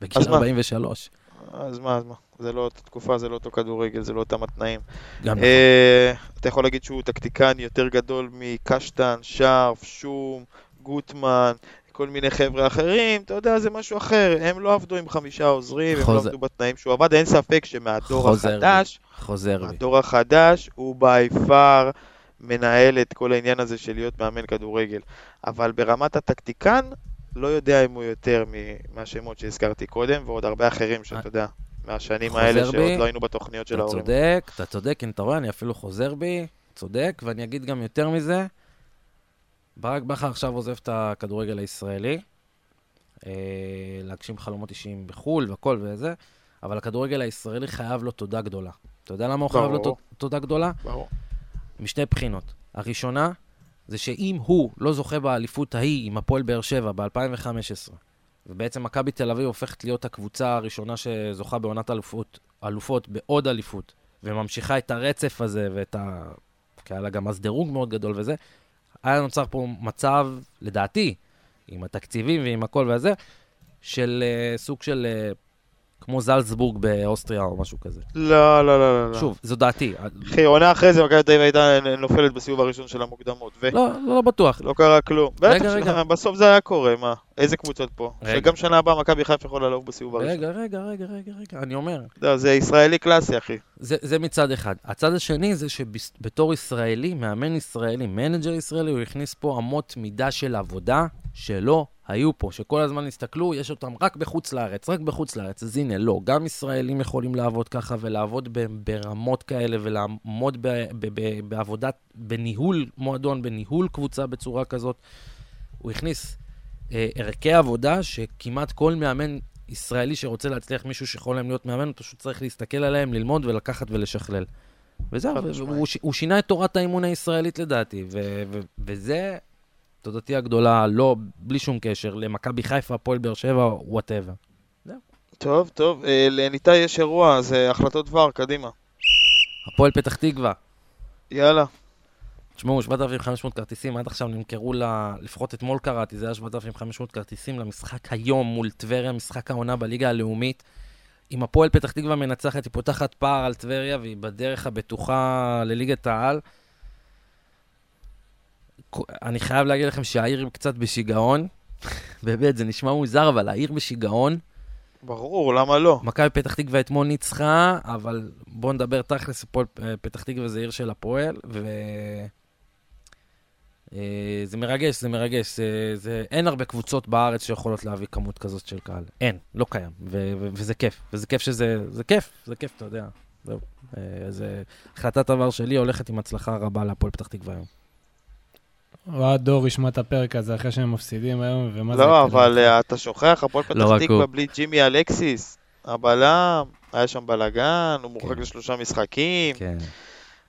בגיל אז מה? 43. אז מה, אז מה? זה לא אותה תקופה, זה לא אותו כדורגל, זה לא אותם התנאים. גם. אה, אתה יכול להגיד שהוא טקטיקן יותר גדול מקשטן, שרף, שום, גוטמן, כל מיני חבר'ה אחרים, אתה יודע, זה משהו אחר. הם לא עבדו עם חמישה עוזרים, הם לא. עבדו בתנאים שהוא עבד, אין ספק שמהדור חוזר בי. החדש, חוזר בי. הדור החדש הוא by far מנהל את כל העניין הזה של להיות מאמן כדורגל. אבל ברמת הטקטיקן, לא יודע אם הוא יותר מהשמות שהזכרתי קודם, ועוד הרבה אחרים שאתה יודע, מהשנים האלה בי. שעוד לא היינו בתוכניות של אתה ההורים. צודק, אתה צודק, אם אתה רואה, אני אפילו חוזר בי, צודק, ואני אגיד גם יותר מזה, ברק בכר עכשיו עוזב את הכדורגל הישראלי, אה, להגשים חלומות אישיים בחו"ל והכל וזה, אבל הכדורגל הישראלי חייב לו תודה גדולה. אתה יודע למה הוא חייב לו תודה גדולה? ברור. משתי בחינות. הראשונה, זה שאם הוא לא זוכה באליפות ההיא עם הפועל באר שבע ב-2015, ובעצם מכבי תל אביב הופכת להיות הקבוצה הראשונה שזוכה בעונת אלופות, אלופות בעוד אליפות, וממשיכה את הרצף הזה ואת ה... כי היה לה גם אז דירוג מאוד גדול וזה, היה נוצר פה מצב, לדעתי, עם התקציבים ועם הכל וזה, של uh, סוג של... uh, כמו זלצבורג באוסטריה או משהו כזה. לא, לא, לא, לא. לא. שוב, זו דעתי. אחי, עונה אחרי זה מכבי תל אביב הייתה נופלת בסיבוב הראשון של המוקדמות, ולא לא, לא, לא בטוח. קרה כלום. רגע, בטח, רגע. בסוף זה היה קורה, מה? איזה קבוצות פה? רגע. שגם שנה הבאה מכבי חיפה יכולה לעוף בסיבוב הראשון. רגע, רגע, רגע, רגע, רגע, אני אומר. לא, זה ישראלי קלאסי, אחי. זה, זה מצד אחד. הצד השני זה שבתור ישראלי, מאמן ישראלי, מנג'ר ישראלי, הוא הכניס פה אמות מידה של עבודה שלא היו פה, שכל הזמן הסתכלו, יש אותם רק בחוץ לארץ, רק בחוץ לארץ. אז הנה, לא. גם ישראלים יכולים לעבוד ככה ולעבוד ברמות כאלה ולעמוד ב- ב- ב- בעבודת, בניהול מועדון, בניהול קבוצה בצורה כזאת. הוא הכניס אה, ערכי עבודה שכמעט כל מאמן ישראלי שרוצה להצליח מישהו שיכול להיות מאמן, הוא פשוט צריך להסתכל עליהם, ללמוד ולקחת ולשכלל. וזהו. הוא, הוא שינה את תורת האימון הישראלית לדעתי, ו- ו- וזה תודתי הגדולה, לא, בלי שום קשר, למכבי חיפה, הפועל באר שבע, whatever. טוב, טוב, אה, לניתאי יש אירוע, אז אה, החלטות דבר, קדימה. הפועל פתח תקווה, יאללה. תשמעו, 7,500 כרטיסים, עד עכשיו נמכרו לה, לפחות אתמול קראתי, זה היה 7,500 כרטיסים למשחק היום מול טבריה, משחק העונה בליגה הלאומית. אם הפועל פתח תקווה מנצחת, היא פותחת פער על טבריה והיא בדרך הבטוחה לליגת העל. אני חייב להגיד לכם שהעיר קצת בשיגעון. באמת, זה נשמע מוזר, אבל העיר בשיגעון. ברור, למה לא? מכבי פתח תקווה אתמול ניצחה, אבל בואו נדבר תכלס, אה, פתח תקווה זה עיר של הפועל, ו... אה, זה מרגש, זה מרגש. זה, זה... אין הרבה קבוצות בארץ שיכולות להביא כמות כזאת של קהל. אין, לא קיים. ו- ו- וזה כיף. וזה כיף שזה... זה כיף, זה כיף, אתה יודע. זהו. אה, זה... החלטת עבר שלי הולכת עם הצלחה רבה להפועל פתח תקווה היום. אוהד דור ישמע את הפרק הזה אחרי שהם מפסידים היום, ומה זה... לא, יקרה אבל? אה, אתה שוכח, הפועל לא פתח תקווה. בלי ג'ימי אלקסיס, הבלם, היה שם בלאגן, הוא מורחק כן. לשלושה משחקים. כן.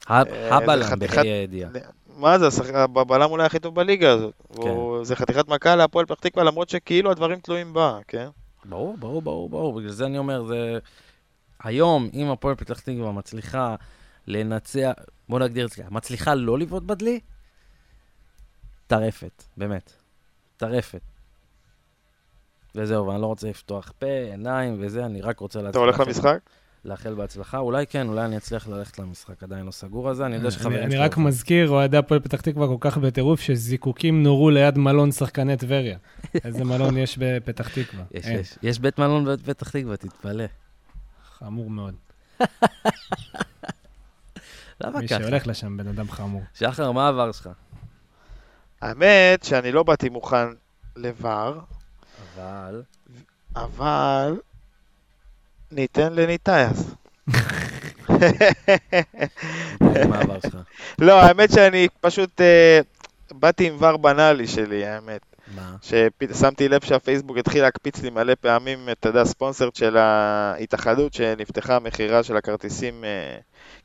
אה, הבלם, חתיכת- בה"א הידיעה. מה זה, הבלם אולי הכי טוב בליגה הזאת. כן. זה חתיכת מכה להפועל פתח תקווה, למרות שכאילו הדברים תלויים בה, כן? ברור, ברור, ברור, ברור. בגלל זה אני אומר, זה... היום, אם הפועל פתח תקווה מצליחה לנצח, בוא נגדיר את זה מצליחה לא לבעוט בדלי, טרפת, באמת. טרפת. וזהו, ואני לא רוצה לפתוח פה, עיניים וזה, אני רק רוצה אתה הולך למשחק? לאחל בהצלחה. אולי כן, אולי אני אצליח ללכת למשחק, עדיין לא סגור על זה, אני יודע אני- שחברים... אני רק. מזכיר, אוהדי הפועל פתח תקווה כל כך בטירוף, שזיקוקים נורו ליד מלון שחקני טבריה. איזה מלון יש בפתח תקווה? יש. יש. יש בית מלון בפתח תקווה, תתפלא. חמור מאוד. למה מי ככה? שהולך לשם, בן אדם חמור. שחר, מה העבר שלך? האמת שאני לא באתי מוכן לבר, אבל... אבל ניתן לניתאי אז. לא, האמת שאני פשוט אה, באתי עם ור בנאלי שלי, האמת. מה? ששמתי לב שהפייסבוק התחיל להקפיץ לי מלא פעמים, אתה יודע, ספונסר של ההתאחדות, שנפתחה המכירה של הכרטיסים, אה,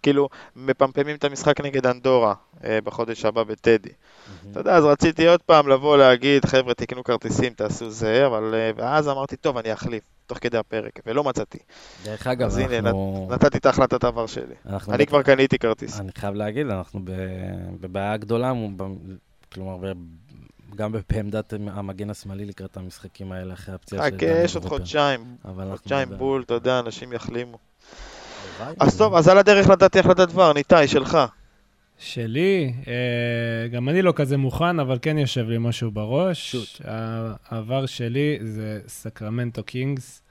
כאילו, מפמפמים את המשחק נגד אנדורה אה, בחודש הבא בטדי. אתה יודע, אז רציתי עוד פעם לבוא להגיד, חבר'ה, תקנו כרטיסים, תעשו זה, אבל... אה, ואז אמרתי, טוב, אני אחליף, תוך כדי הפרק, ולא מצאתי. דרך אגב, אז הנה, אנחנו... נתתי את ההחלטת עבר שלי. אנחנו אני ב- כבר קניתי כרטיס. אני חייב להגיד, אנחנו ב- בבעיה גדולה, כלומר, גם בעמדת המגן השמאלי לקראת המשחקים האלה, אחרי הפציעה של חכה, אה, יש עוד. חודשיים. חודשיים. בול, אתה יודע, אנשים יחלימו. אז טוב, אז על הדרך נתתי החלטת דבר, ניתאי, שלך. שלי, אה, גם אני לא כזה מוכן, אבל כן יושב לי משהו בראש. העבר שלי זה סקרמנטו קינגס,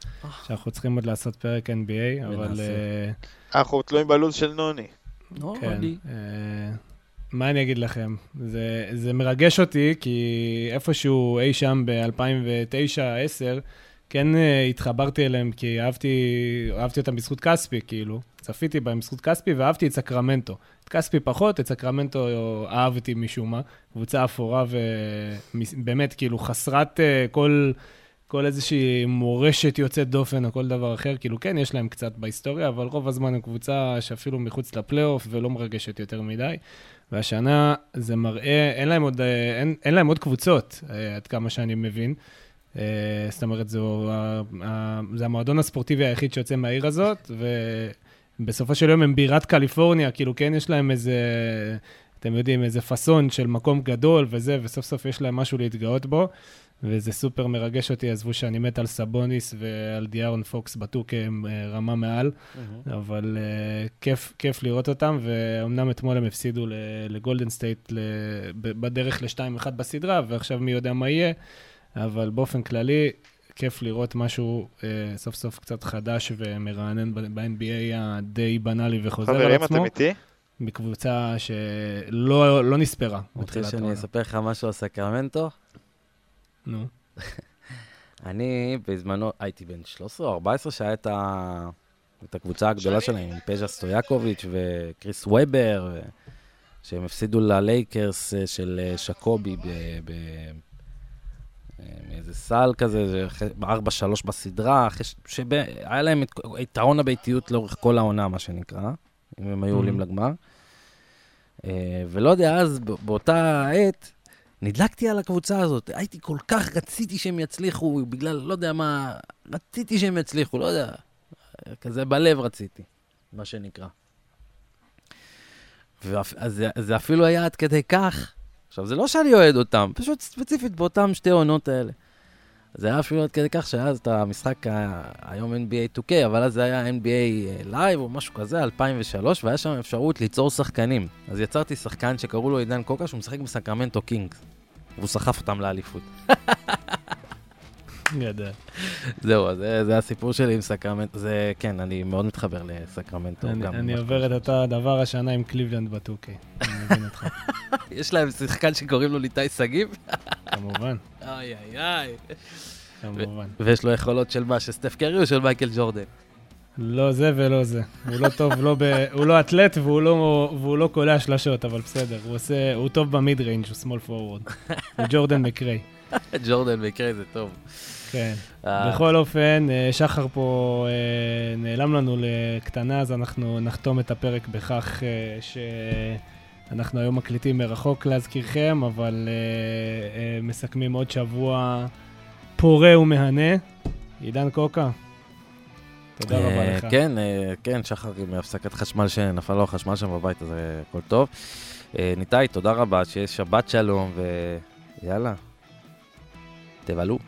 שאנחנו צריכים עוד לעשות פרק NBA, אבל... אה, אנחנו תלויים בלו"ז של נוני. לא, כן. אה, מה אני אגיד לכם? זה, זה מרגש אותי, כי איפשהו אי שם ב-2009-2010, כן אה, התחברתי אליהם, כי אהבתי, אהבתי אותם בזכות כספי, כאילו. צפיתי בהם בזכות כספי, ואהבתי את סקרמנטו. את כספי פחות, את סקרמנטו אהבתי משום מה. קבוצה אפורה ובאמת, כאילו, חסרת אה, כל... כל איזושהי מורשת יוצאת דופן או כל דבר אחר, כאילו כן, יש להם קצת בהיסטוריה, אבל רוב הזמן הם קבוצה שאפילו מחוץ לפלייאוף ולא מרגשת יותר מדי. והשנה זה מראה, אין להם עוד, אה, אין, אין להם עוד קבוצות, אה, עד כמה שאני מבין. אה, זאת אומרת, זו, זה המועדון הספורטיבי היחיד שיוצא מהעיר הזאת, ובסופו של יום הם בירת קליפורניה, כאילו כן יש להם איזה, אתם יודעים, איזה פאסון של מקום גדול וזה, וסוף סוף יש להם משהו להתגאות בו. וזה סופר מרגש אותי, עזבו שאני מת על סבוניס ועל דיארון פוקס ב 2K הם אה, רמה מעל, אבל אה, כיף, כיף לראות אותם, ואומנם אתמול הם הפסידו לגולדן סטייט בדרך ל-2-1 בסדרה, ועכשיו מי יודע מה יהיה, אבל באופן כללי, כיף לראות משהו uh, סוף סוף קצת חדש ומרענן ב-NBA הדי בנאלי וחוזר על חברים, עצמו, אתם איתי? מקבוצה שלא לא נספרה. רוצה שאני. אספר לך משהו על סקרמנטו? נו, אני בזמנו הייתי בן 13 או 14 שהיה את, ה... את הקבוצה הגדולה שלהם, עם פז'ה סטויאקוביץ' וקריס וובר, ו... שהם הפסידו ללייקרס אה, של אה, שקובי ב... ב... אה, מאיזה סל כזה, 4-3 בסדרה, אחרי. שהיה להם את... יתרון הביתיות לאורך כל העונה, מה שנקרא, אם הם היו עולים Mhm. לגמר. אה, ולא יודע, אז ב- באותה עת, נדלקתי על הקבוצה הזאת. הייתי כל כך רציתי שהם יצליחו, בגלל, לא יודע מה, רציתי שהם יצליחו, לא יודע. כזה בלב רציתי, מה שנקרא. ואפ... אז זה, זה אפילו היה עד כדי כך. עכשיו, זה לא שאני אוהד אותם, פשוט ספציפית באותם שתי עונות האלה. זה היה אפילו עד כדי כך שהיה אז את המשחק, היום NBA 2K, אבל אז זה היה NBA Live או משהו כזה, 2003, והיה שם אפשרות ליצור שחקנים. אז יצרתי שחקן שקראו לו עידן קוקה, שהוא משחק בסקרמנטו קינגס. והוא סחף אותם לאליפות. גדל. זהו, זה, זה הסיפור שלי עם סקרמנטו. זה, כן, אני מאוד מתחבר לסקרמנטו. אני, גם אני עובר את אותו הדבר השנה עם קליבלנד ב 2K. אני מבין אותך, יש להם שחקן שקוראים לו איתי שגיב? כמובן, איי איי איי. כמובן. ויש לו יכולות של מה? של סטף קרי או של מייקל ג'ורדן? לא זה ולא זה. הוא לא טוב, לא ב... הוא לא אתלט והוא לא, והוא לא קולע שלשות, אבל בסדר. הוא עושה... הוא טוב ב mid-range, הוא small forward. הוא ג'ורדן מקריי. ג'ורדן במקרה זה טוב. כן. אה, בכל אופן, אה, שחר פה אה, נעלם לנו לקטנה, אז אנחנו נחתום את הפרק בכך אה, שאנחנו היום מקליטים מרחוק להזכירכם, אבל אה, אה, מסכמים עוד שבוע פורה ומהנה. עידן קוקה, תודה רבה אה, לך. כן, אה, כן, שחר עם הפסקת חשמל שנפל לו החשמל שם בבית, אז אה, הכל טוב. ניתאי, תודה רבה, שיהיה שבת שלום, ויאללה, תבלו.